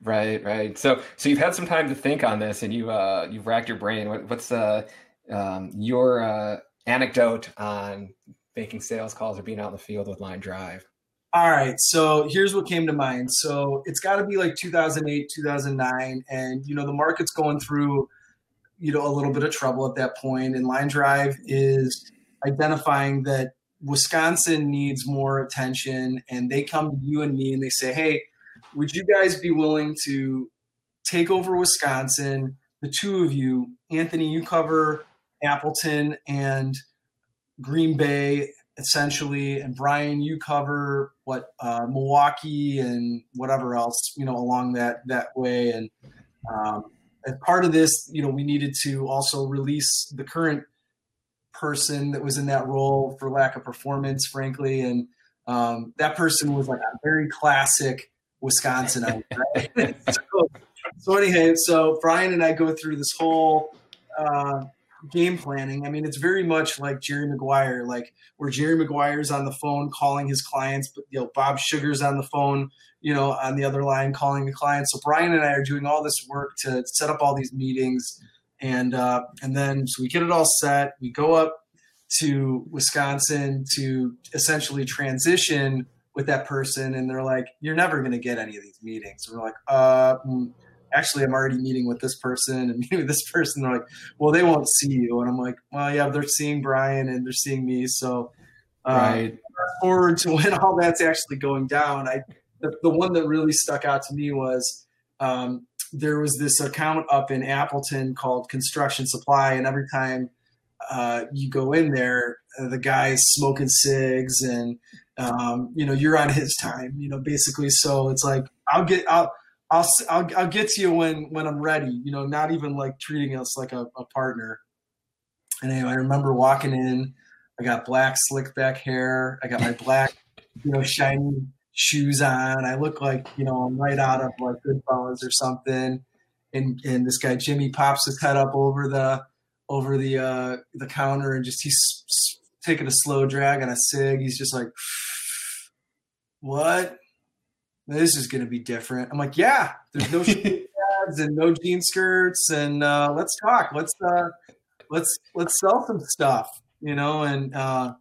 Right, right. So, so you've had some time to think on this, and you uh, you've racked your brain. What, what's uh, um, your uh, anecdote on making sales calls or being out in the field with Line Drive?
All right, so here's what came to mind. So it's got to be like 2008, 2009, and you know the market's going through, you know, a little bit of trouble at that point. And Line Drive is identifying that Wisconsin needs more attention, and they come to you and me and they say, "Hey, would you guys be willing to take over Wisconsin? The two of you, Anthony, you cover Appleton and Green Bay essentially. And Brian, you cover what uh, Milwaukee and whatever else you know along that that way. And um, as part of this, you know, we needed to also release the current person that was in that role for lack of performance, frankly. And um, that person was like a very classic Wisconsinite. Right? so, so anyway, so Brian and I go through this whole. Uh, game planning. I mean, it's very much like Jerry Maguire, like where Jerry Maguire's on the phone calling his clients, but you know, Bob Sugar's on the phone, you know, on the other line calling the clients. So Brian and I are doing all this work to set up all these meetings, and uh, and then so we get it all set. We go up to Wisconsin to essentially transition with that person, and they're like, "You're never going to get any of these meetings." So we're like, "Uh." Mm, actually I'm already meeting with this person and meeting with this person. They're like, well, they won't see you. And I'm like, well, yeah, they're seeing Brian and they're seeing me. So uh, right. forward to when all that's actually going down. I, the, the one that really stuck out to me was um, there was this account up in Appleton called Construction Supply. And every time uh, you go in there, the guy's smoking cigs and, um, you know, you're on his time, you know, basically. So it's like, I'll get, I'll, I'll, I'll, I'll get to you when, when I'm ready, you know, not even like treating us like a, a partner. And anyway, I remember walking in, I got black slick back hair. I got my black, you know, shiny shoes on. I look like, you know, I'm right out of like Goodfellas or something. And, and this guy, Jimmy pops his head up over the, over the, uh, the counter and just, he's taking a slow drag on a cig. He's just like, what? This is going to be different. I'm like, yeah, there's no pads and no jean skirts, and uh, let's talk. Let's uh, let's let's sell some stuff, you know. And uh,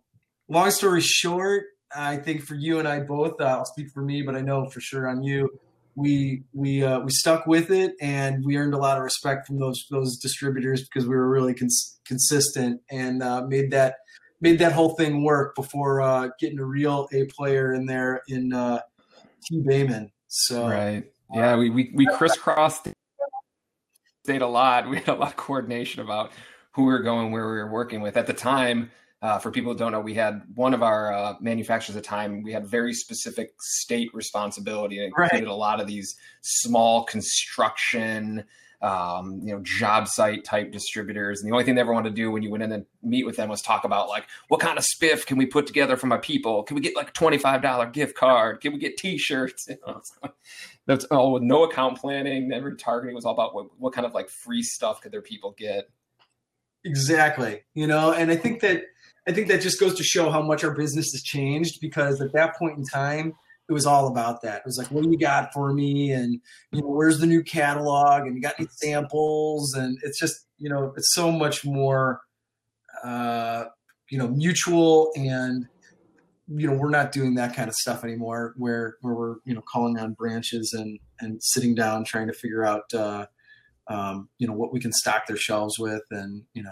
long story short, I think for you and I both, uh, I'll speak for me, but I know for sure on you, we we uh, we stuck with it, and we earned a lot of respect from those those distributors because we were really cons- consistent and uh, made that made that whole thing work before uh, getting a real A player in there in uh, T. Bayman. So
right, yeah, we we, we crisscrossed state a lot. We had a lot of coordination about who we were going, where we were working with at the time. Uh, for people who don't know, we had one of our uh, manufacturers at the time. We had very specific state responsibility. It included right. a lot of these small construction um, you know, job site type distributors. And the only thing they ever wanted to do when you went in and meet with them was talk about like, what kind of spiff can we put together for my people? Can we get like a $25 gift card? Can we get t-shirts? That's all with no account planning. Never targeting was all about what, what kind of like free stuff could their people get?
Exactly. You know, and I think that, I think that just goes to show how much our business has changed because at that point in time, it was all about that. It was like, what do you got for me? And, you know, where's the new catalog? And you got any samples? And it's just, you know, it's so much more, uh, you know, mutual and, you know, we're not doing that kind of stuff anymore where, where we're, you know, calling on branches and, and sitting down, trying to figure out, uh, um, you know, what we can stock their shelves with and, you know,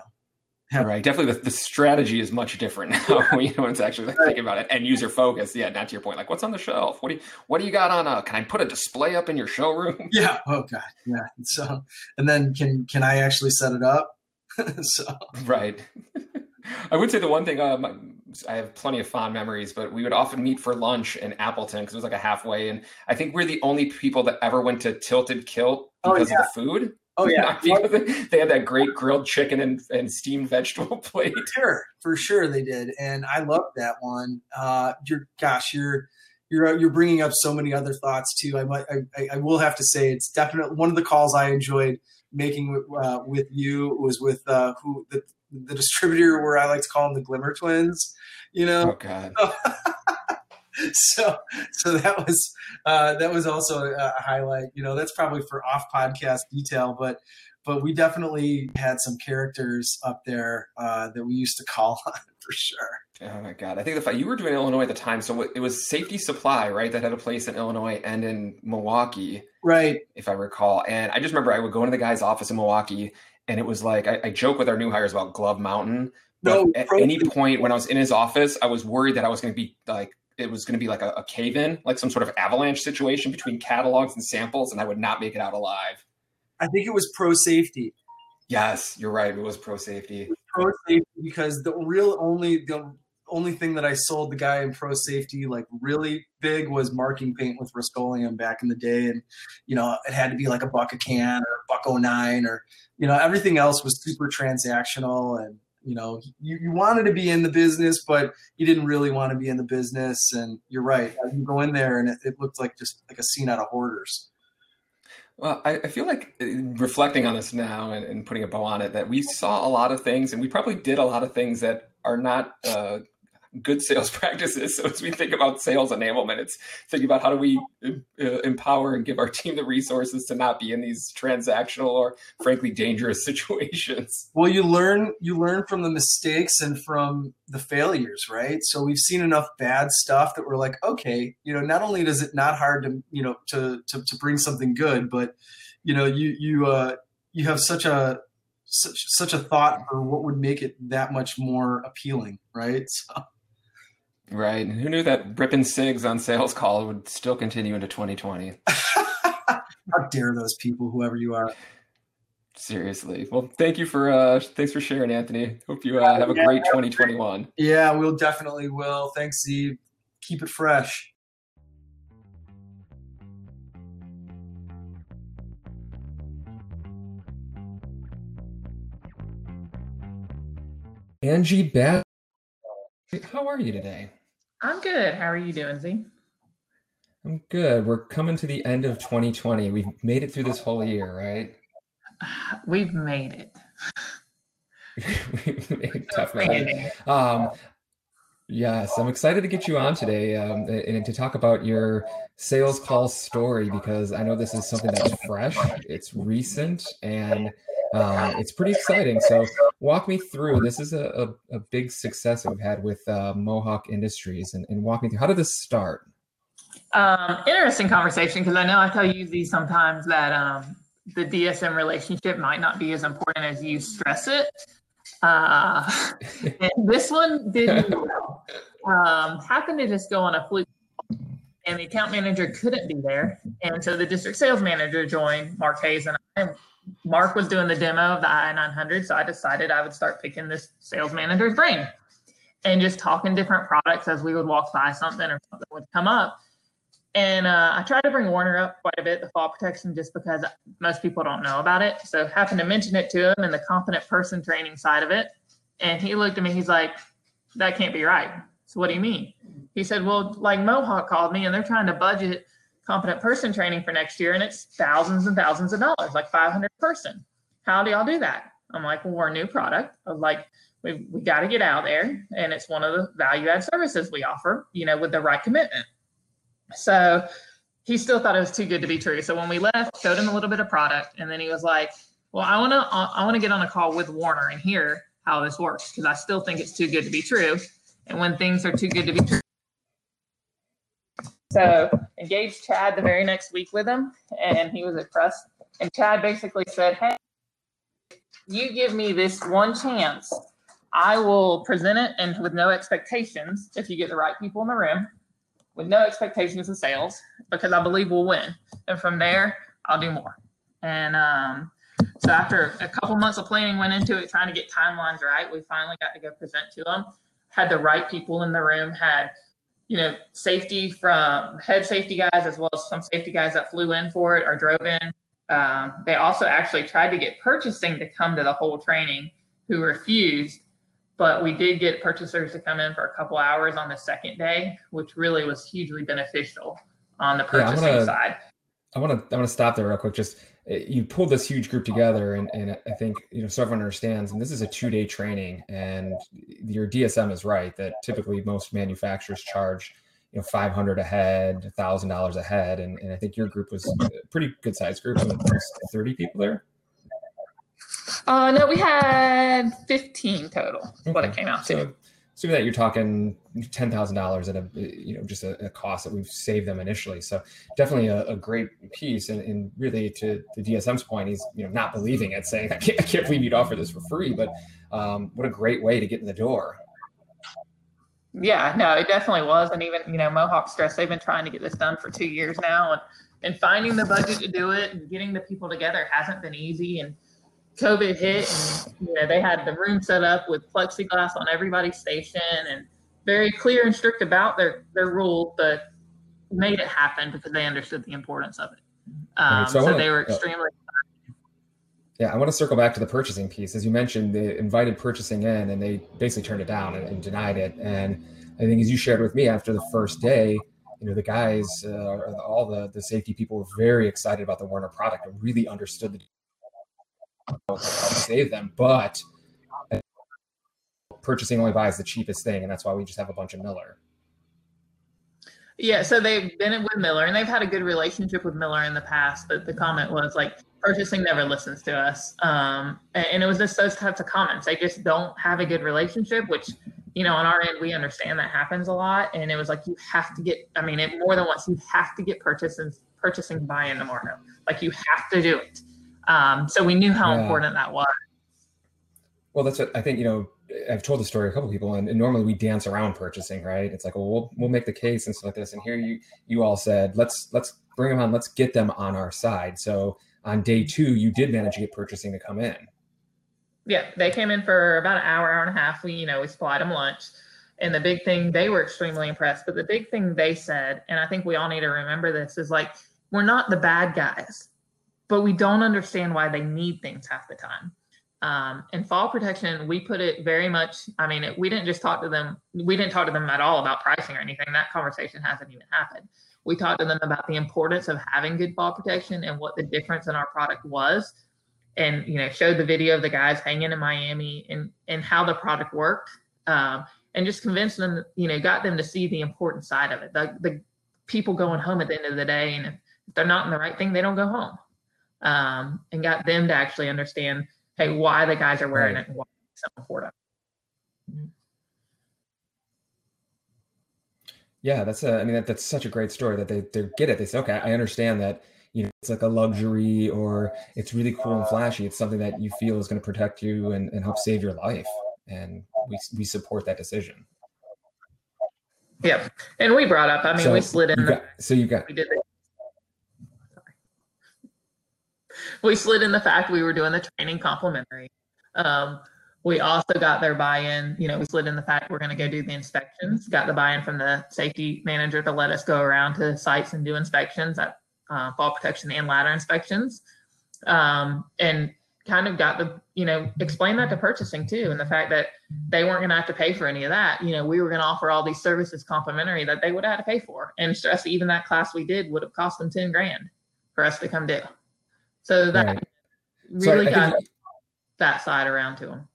Right. Definitely the, the strategy is much different now. you know, it's actually like, thinking about it and user focus. Yeah, not to your point. Like what's on the shelf? What do you what do you got on a can I put a display up in your showroom?
Yeah. Oh god. Yeah. So and then can can I actually set it up? so
Right. I would say the one thing um, I have plenty of fond memories, but we would often meet for lunch in Appleton because it was like a halfway, and I think we're the only people that ever went to Tilted Kilt oh, because oh, yeah. of the food.
Oh yeah,
they had that great grilled chicken and, and steamed vegetable plate.
For sure, for sure they did, and I loved that one. Uh, you're, gosh, you're you're you're bringing up so many other thoughts too. I might, I, I will have to say it's definitely one of the calls I enjoyed making uh, with you was with uh, who the, the distributor where I like to call them the Glimmer Twins. You know,
oh god.
so so that was uh, that was also a highlight. You know, that's probably for off podcast detail, but but we definitely had some characters up there uh, that we used to call on for sure.
Oh my god! I think the fact you were doing Illinois at the time, so it was Safety Supply, right? That had a place in Illinois and in Milwaukee,
right?
If I recall. And I just remember I would go into the guy's office in Milwaukee, and it was like I, I joke with our new hires about Glove Mountain. no, at any point when I was in his office, I was worried that I was going to be like it was going to be like a, a cave in, like some sort of avalanche situation between catalogs and samples, and I would not make it out alive.
I think it was pro safety.
Yes, you're right. It was pro safety.
Pro safety because the real only the only thing that I sold the guy in pro safety like really big was marking paint with Rust-Oleum back in the day, and you know it had to be like a buck a can or buck 09 or you know everything else was super transactional and you know you, you wanted to be in the business but you didn't really want to be in the business. And you're right you go in there and it, it looked like just like a scene out of hoarders.
Well, I, I, feel like uh, reflecting on this now and, and, putting a bow on it, that we saw a lot of things and we probably did a lot of things that are not uh, good sales practices. So as we think about sales enablement, it's thinking about how do we uh, empower and give our team the resources to not be in these transactional or frankly dangerous situations.
Well, you learn you learn from the mistakes and from the failures, right? So we've seen enough bad stuff that we're like, okay, you know, not only does it not hard to you know to to, to bring something good, but you know, you you uh, you have such a such such a thought for what would make it that much more appealing, right? So.
Right. And Who knew that ripping cigs on sales call would still continue into 2020?
How dare those people, whoever you are.
Seriously. Well, thank you for uh thanks for sharing, Anthony. Hope you uh, have a yeah, great 2021.
Yeah, we'll definitely will. Thanks, Steve. Keep it fresh.
Angie Beth, how are you today?
I'm good. How are you doing, Z?
I'm good. We're coming to the end of 2020. We've made it through this whole year, right?
We've made it.
We've made tough um, yes, I'm excited to get you on today um, and to talk about your sales call story because I know this is something that's fresh, it's recent, and uh, it's pretty exciting. So, walk me through. This is a, a, a big success that we've had with uh, Mohawk Industries, and, and, walk me through how did this start?
Um, interesting conversation because I know I tell you these sometimes that um, the DSM relationship might not be as important as you stress it. Uh, and this one didn't um, happened to just go on a fluke and the account manager couldn't be there. And so the district sales manager joined Mark Hayes and I. Mark was doing the demo of the i900, so I decided I would start picking this sales manager's brain and just talking different products as we would walk by something or something would come up. And uh, I tried to bring Werner up quite a bit, the fall protection, just because most people don't know about it. So happened to mention it to him in the confident person training side of it. And he looked at me, he's like, that can't be right. So what do you mean? He said, well, like Mohawk called me and they're trying to budget competent person training for next year and it's thousands and thousands of dollars, like 500 person. How do y'all do that? I'm like, well, we're a new product. I was like, we we got to get out there, and it's one of the value add services we offer, you know, with the right commitment. So he still thought it was too good to be true. So when we left, showed him a little bit of product, and then he was like, well, I want to uh, I want to get on a call with Werner and hear how this works because I still think it's too good to be true. And when things are too good to be true, so engaged Chad the very next week with him, and he was impressed. And Chad basically said, "Hey, you give me this one chance, I will present it and with no expectations. If you get the right people in the room, with no expectations of sales, because I believe we'll win. And from there, I'll do more." And um, so after a couple months of planning went into it, trying to get timelines right, we finally got to go present to them. Had the right people in the room, had you know, safety from head safety guys as well as some safety guys that flew in for it or drove in. Um, they also actually tried to get purchasing to come to the whole training who refused, but we did get purchasers to come in for a couple hours on the second day, which really was hugely beneficial on the purchasing yeah, side.
I want to I want to stop there real quick. Just eh, you pulled this huge group together, and, and I think you know so everyone understands. And this is a two day training, and your DSM is right that typically most manufacturers charge you know 500 a head, thousand dollars a head, and, and I think your group was a pretty good sized group, 30 people there.
Uh, no, we had 15 total. Okay. What it came out so, to
assuming that you're talking ten thousand dollars at a you know just a, a, cost that we've saved them initially. So definitely a, a great piece, and, and, really to the DSM's point, he's you know not believing it, saying I can't, I can't believe you'd offer this for free, but um, what a great way to get in the door.
Yeah, no, it definitely was, and even you know Mohawk Stress, they've been trying to get this done for two years now, and and finding the budget to do it and getting the people together hasn't been easy, and COVID hit, and you know they had the room set up with plexiglass on everybody's station, and very clear and strict about their their rules, but made it happen because they understood the importance of it. Um, right, so, so wanna, they were extremely.
Yeah, I want to circle back to the purchasing piece. As you mentioned, they invited purchasing in, and they basically turned it down and, and denied it. And I think, as you shared with me after the first day, you know the guys, uh, all the the safety people were very excited about the Werner product and really understood the help save them, but purchasing only buys the cheapest thing, and that's why we just have a bunch of Miller.
Yeah, so they've been with Miller and they've had a good relationship with Miller in the past, but the comment was like purchasing never listens to us. Um, and it was just those types of comments. They just don't have a good relationship, which, you know, on our end, we understand that happens a lot. And it was like, you have to get, I mean, it more than once, you have to get purchasing, purchasing buy-in tomorrow. Like you have to do it. Um, so we knew how yeah. important that was.
Well, that's what I think, you know, I've told the story to a couple people, and, and, normally we dance around purchasing, right? It's like, well, we'll we'll make the case and stuff like this. And here you you all said, let's let's bring them on, let's get them on our side. So on day two, you did manage to get purchasing to come in.
Yeah, they came in for about an hour, hour and a half. We you know we supplied them lunch, and the big thing they were extremely impressed. But the big thing they said, and I think we all need to remember this, is like we're not the bad guys, but we don't understand why they need things half the time um, and fall protection, we put it very much. I mean, it, we didn't just talk to them. We didn't talk to them at all about pricing or anything. That conversation hasn't even happened. We talked to them about the importance of having good fall protection and what the difference in our product was, and you know, showed the video of the guys hanging in Miami and and how the product worked, um, and just convinced them. You know, got them to see the important side of it. The the people going home at the end of the day, and if they're not in the right thing, they don't go home. Um, and got them to actually understand hey, why the guys are wearing right. it and why it's so important.
Yeah, that's a, I mean, that, that's such a great story that they, they get it. They say, okay, I understand that, you know, it's like a luxury or it's really cool and flashy. It's something that you feel is going to protect you and, and help save your life. And we, we support that decision.
Yeah. And we brought up, I mean, so we slid in.
Got, so you got,
we did the we slid in the fact we were doing the training complimentary. Um, we also got their buy-in. You know, we slid in the fact we're going to go do the inspections. Got the buy-in from the safety manager to let us go around to sites and do inspections at uh, fall protection and ladder inspections, um, and kind of got the you know explain that to purchasing too, and the fact that they weren't going to have to pay for any of that. You know, we were going to offer all these services complimentary that they would have had to pay for, and stress even that class we did would have cost them ten grand for us to come do. So that right. really so got that side around to him.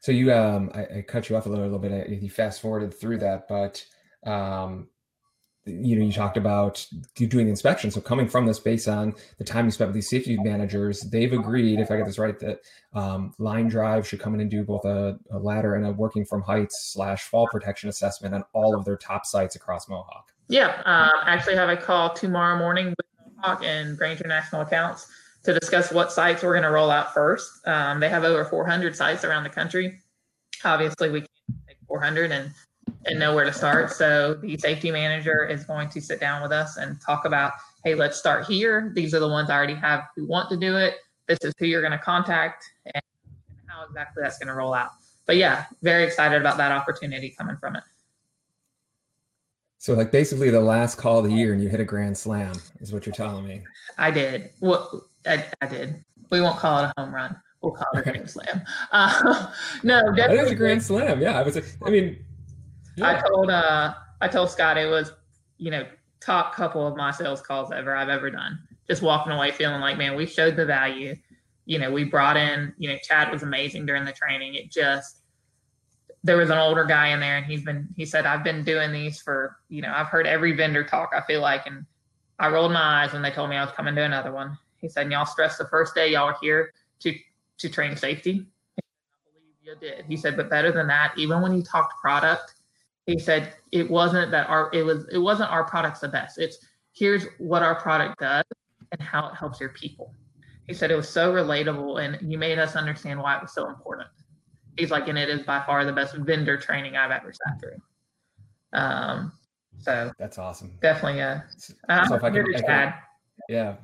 So you, um, I, I, cut you off a little, a little bit. You fast forwarded through that, but um, you know, you talked about you doing inspection. So coming from this, based on the time you spent with these safety managers, they've agreed, if I get this right, that um, Line Drive should come in and do both a, a ladder and a working from heights slash fall protection assessment on all of their top sites across Mohawk.
Yeah, uh, actually have a call tomorrow morning with and Grainger National Accounts to discuss what sites we're going to roll out first. Um, they have over 400 sites around the country. Obviously, we can't take 400 and and know where to start. So the safety manager is going to sit down with us and talk about, hey, let's start here. These are the ones I already have who want to do it. This is who you're going to contact and how exactly that's going to roll out. But yeah, very excited about that opportunity coming from it.
So like basically the last call of the year and you hit a grand slam is what you're telling me.
I did. Well, I, I did. We won't call it a home run. We'll call it a grand slam. Uh, no, definitely.
That is a grand slam. Yeah. I was, I mean,
yeah. I told, uh, I told Scott it was, you know, top couple of my sales calls ever I've ever done. Just walking away feeling like, man, we showed the value. You know, we brought in, you know, Chad was amazing during the training. It just, there was an older guy in there and he's been he said i've been doing these for you know i've heard every vendor talk i feel like and i rolled my eyes when they told me i was coming to another one. He said y'all stressed the first day y'all were here to to train safety. I believe you did. He said but better than that even when you talked product he said it wasn't that our it was it wasn't our product's the best. It's here's what our product does and how it helps your people. He said it was so relatable and you made us understand why it was so important he's like, and it is by far the best vendor training I've ever sat through. Um, so
that's awesome.
Definitely, yeah. Uh, so if I can, I
can, yeah.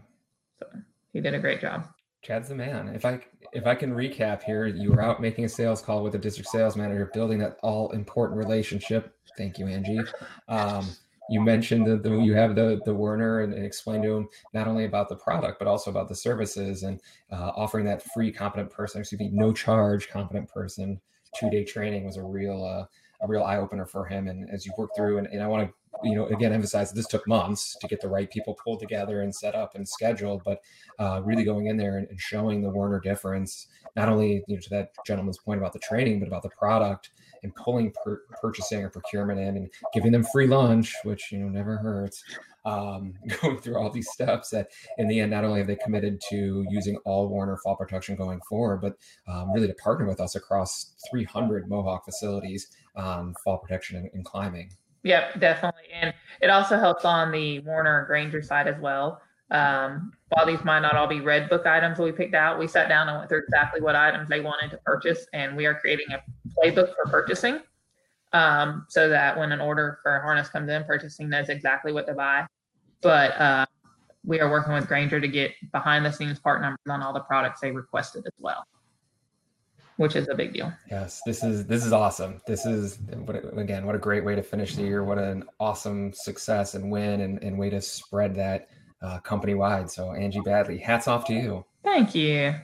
So he did a great job.
Chad's the man. If I if I can recap here, you were out making a sales call with the district sales manager, building that all important relationship. Thank you, Angie. Um, you mentioned that the, you have the the Werner and, and explained to him not only about the product but also about the services and uh, offering that free competent person, excuse me, no charge competent person two day training was a real uh, a real eye opener for him. And as you work through, and, and I want to you know, again, emphasize this took months to get the right people pulled together and set up and scheduled, but uh, really going in there and, and, showing the Werner difference, not only you know to that gentleman's point about the training, but about the product and pulling per- purchasing or procurement in and giving them free lunch, which you know never hurts. Um, going through all these steps that in the end, not only have they committed to using all Werner fall protection going forward, but um, really to partner with us across 300 Mohawk facilities on fall protection and, and climbing.
Yep, definitely. And it also helps on the Werner Grainger side as well. Um, while these might not all be red book items we picked out, we sat down and went through exactly what items they wanted to purchase, and we are creating a playbook for purchasing, um, so that when an order for a harness comes in, purchasing knows exactly what to buy. But uh, we are working with Grainger to get behind the scenes part numbers on all the products they requested as well which is a big deal.
Yes, this is this is awesome. This is what again, what a great way to finish the year. What an awesome success and win and, and way to spread that uh, company wide. So Angie Badley, hats off to you.
Thank you.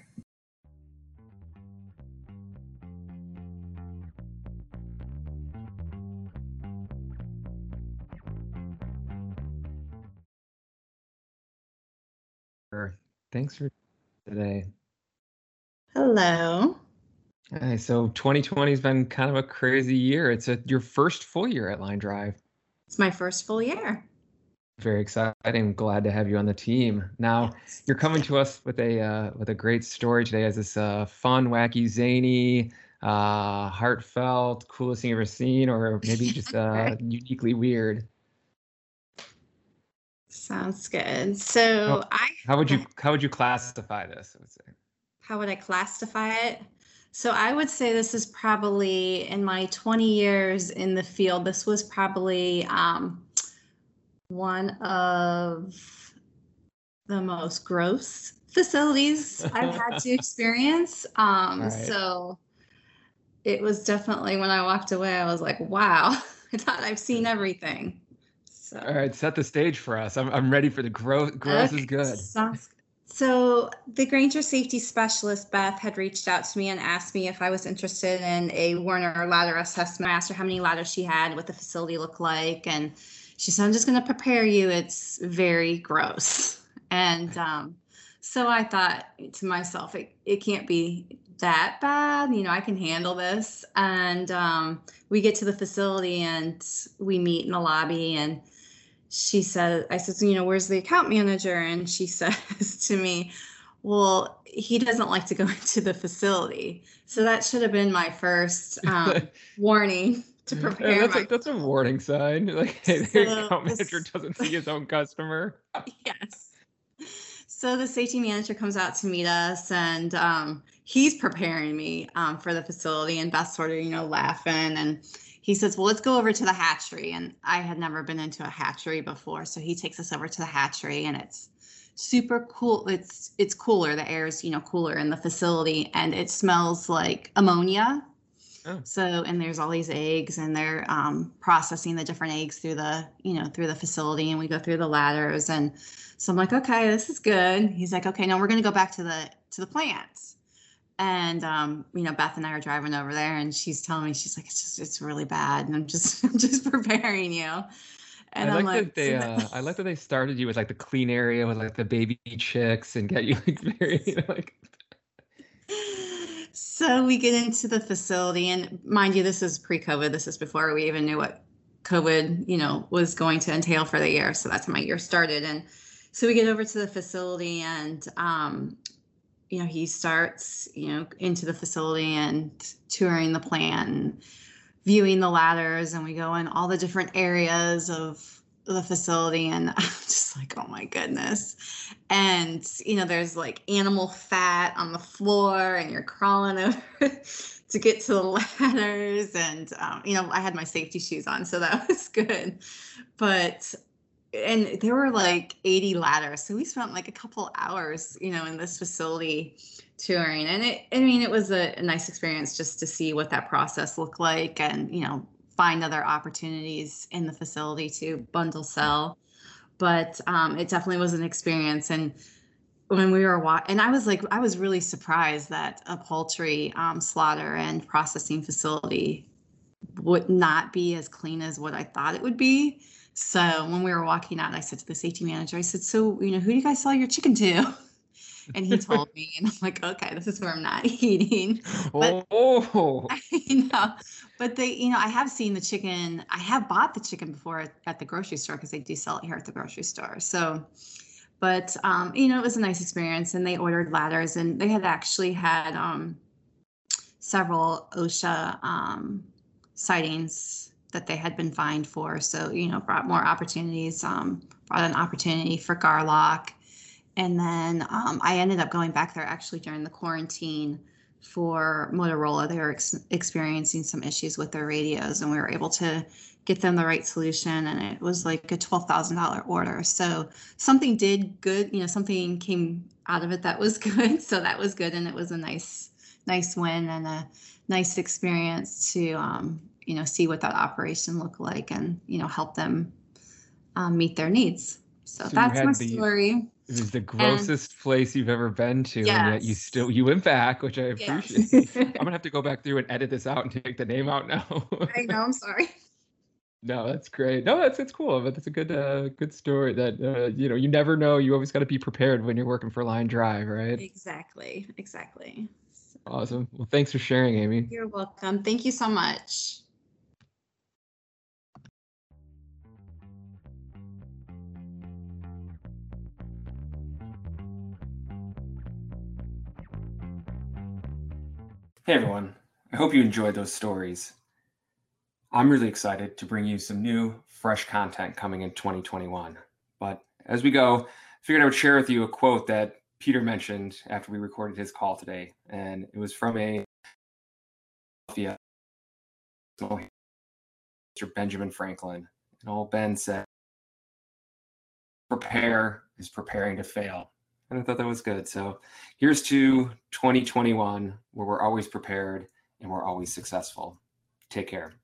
Thanks for today.
Hello.
Hey, so 2020 has been kind of a crazy year. It's a, your first full year at Line Drive.
It's my first full year.
Very exciting. Glad to have you on the team. Now you're coming to us with a uh, with a great story today as this uh, fun, wacky, zany, uh, heartfelt, coolest thing you've ever seen, or maybe just uh, uniquely weird.
Sounds good. So
how, I how would you how would you classify this? I would say.
How would I classify it? So I would say this is probably in my 20 years in the field, this was probably um, one of the most gross facilities I've had to experience. Um, right. So it was definitely when I walked away, I was like, wow, I thought I've seen everything.
So. All right, set the stage for us. I'm, I'm ready for the growth. Gross okay. is good.
Sounds so the Grainger safety specialist, Beth, had reached out to me and asked me if I was interested in a Werner ladder assessment. I asked her how many ladders she had, what the facility looked like, and she said, I'm just going to prepare you. It's very gross. And um, so I thought to myself, it, it can't be that bad. You know, I can handle this. And um, we get to the facility and we meet in the lobby and she said, I said, you know, where's the account manager? And she says to me, well, he doesn't like to go into the facility. So that should have been my first um, warning to prepare.
Yeah, that's,
my-
a, that's a warning sign. Like, hey, the so account manager doesn't see his own customer.
yes. So the safety manager comes out to meet us, and um, he's preparing me um, for the facility. And Beth sort of, you know, laughing and he says, Well, let's go over to the hatchery. And I had never been into a hatchery before. So he takes us over to the hatchery and it's super cool. It's it's cooler. The air is, you know, cooler in the facility and it smells like ammonia. Oh. So and there's all these eggs and they're um, processing the different eggs through the, you know, through the facility and we go through the ladders and so I'm like, okay, this is good. He's like, okay, now we're gonna go back to the to the plants and um, you know beth and i are driving over there and she's telling me she's like it's just it's really bad. And i'm just i'm just preparing you
and I like, like that they uh, I like that they started you with like the clean area with like the baby chicks and get you like very you know, like
so we get into the facility and mind you this is pre-covid. This is before we even knew what covid you know was going to entail for the year. So that's how my year started. And so we get over to the facility and um, you know, he starts, you know, into the facility and touring the plant and viewing the ladders and we go in all the different areas of the facility and I'm just like, oh my goodness. And, you know, there's like animal fat on the floor and you're crawling over to get to the ladders. And, um, you know, I had my safety shoes on, so that was good. But and there were like 80 ladders so we spent like a couple hours you know in this facility touring and it i mean it was a, a, nice experience just to see what that process looked like and you know find other opportunities in the facility to bundle sell. But um, it definitely was an experience and when we were wa- and i was like i was really surprised that a poultry um, slaughter and processing facility would not be as clean as what i thought it would be So when we were walking out, I said to the safety manager, I said, "So you know, who do you guys sell your chicken to?" And he told me, and I'm like, "Okay, this is where I'm not eating." But,
oh,
you know, but they, you know, I have seen the chicken. I have bought the chicken before at, at the grocery store because they do sell it here at the grocery store. So, but um, you know, it was a nice experience, and they ordered ladders, and they had actually had um, several OSHA um, sightings that they had been fined for. So, you know, brought more opportunities, um, brought an opportunity for Garlock. And then um, I ended up going back there actually during the quarantine for Motorola. They were ex- experiencing some issues with their radios, and we were able to get them the right solution. And it was like a $12,000 order. So something did good, you know, something came out of it that was good. So that was good. And it was a nice, nice win and a nice experience to, um, you know, see what that operation looked like and, you know, help them um, meet their needs. So,
So
that's my
the-
story.
it was the grossest place you've ever been to, and yet you still you went back, which I
Yes.
appreciate. I'm gonna have to go back through and edit this out and take the name out now.
I know, I'm sorry.
no, that's great. No, that's it's cool, but it's a good uh, good story. That uh, you know, you never know. You always got to be prepared when you're working for Line Drive, right?
Exactly. Exactly.
Awesome. Well, thanks for sharing, Amy.
you're welcome. Thank you so much.
Hey everyone, I hope you enjoyed those stories. I'm really excited to bring you some new, fresh content coming in 2021. But as we go, I figured I would share with you a quote that Peter mentioned after we recorded his call today. And it was from a Mr. Benjamin Franklin. And old Ben said, prepare is preparing to fail and I thought that was good. So here's to 2021, where we're always prepared and we're always successful. Take care.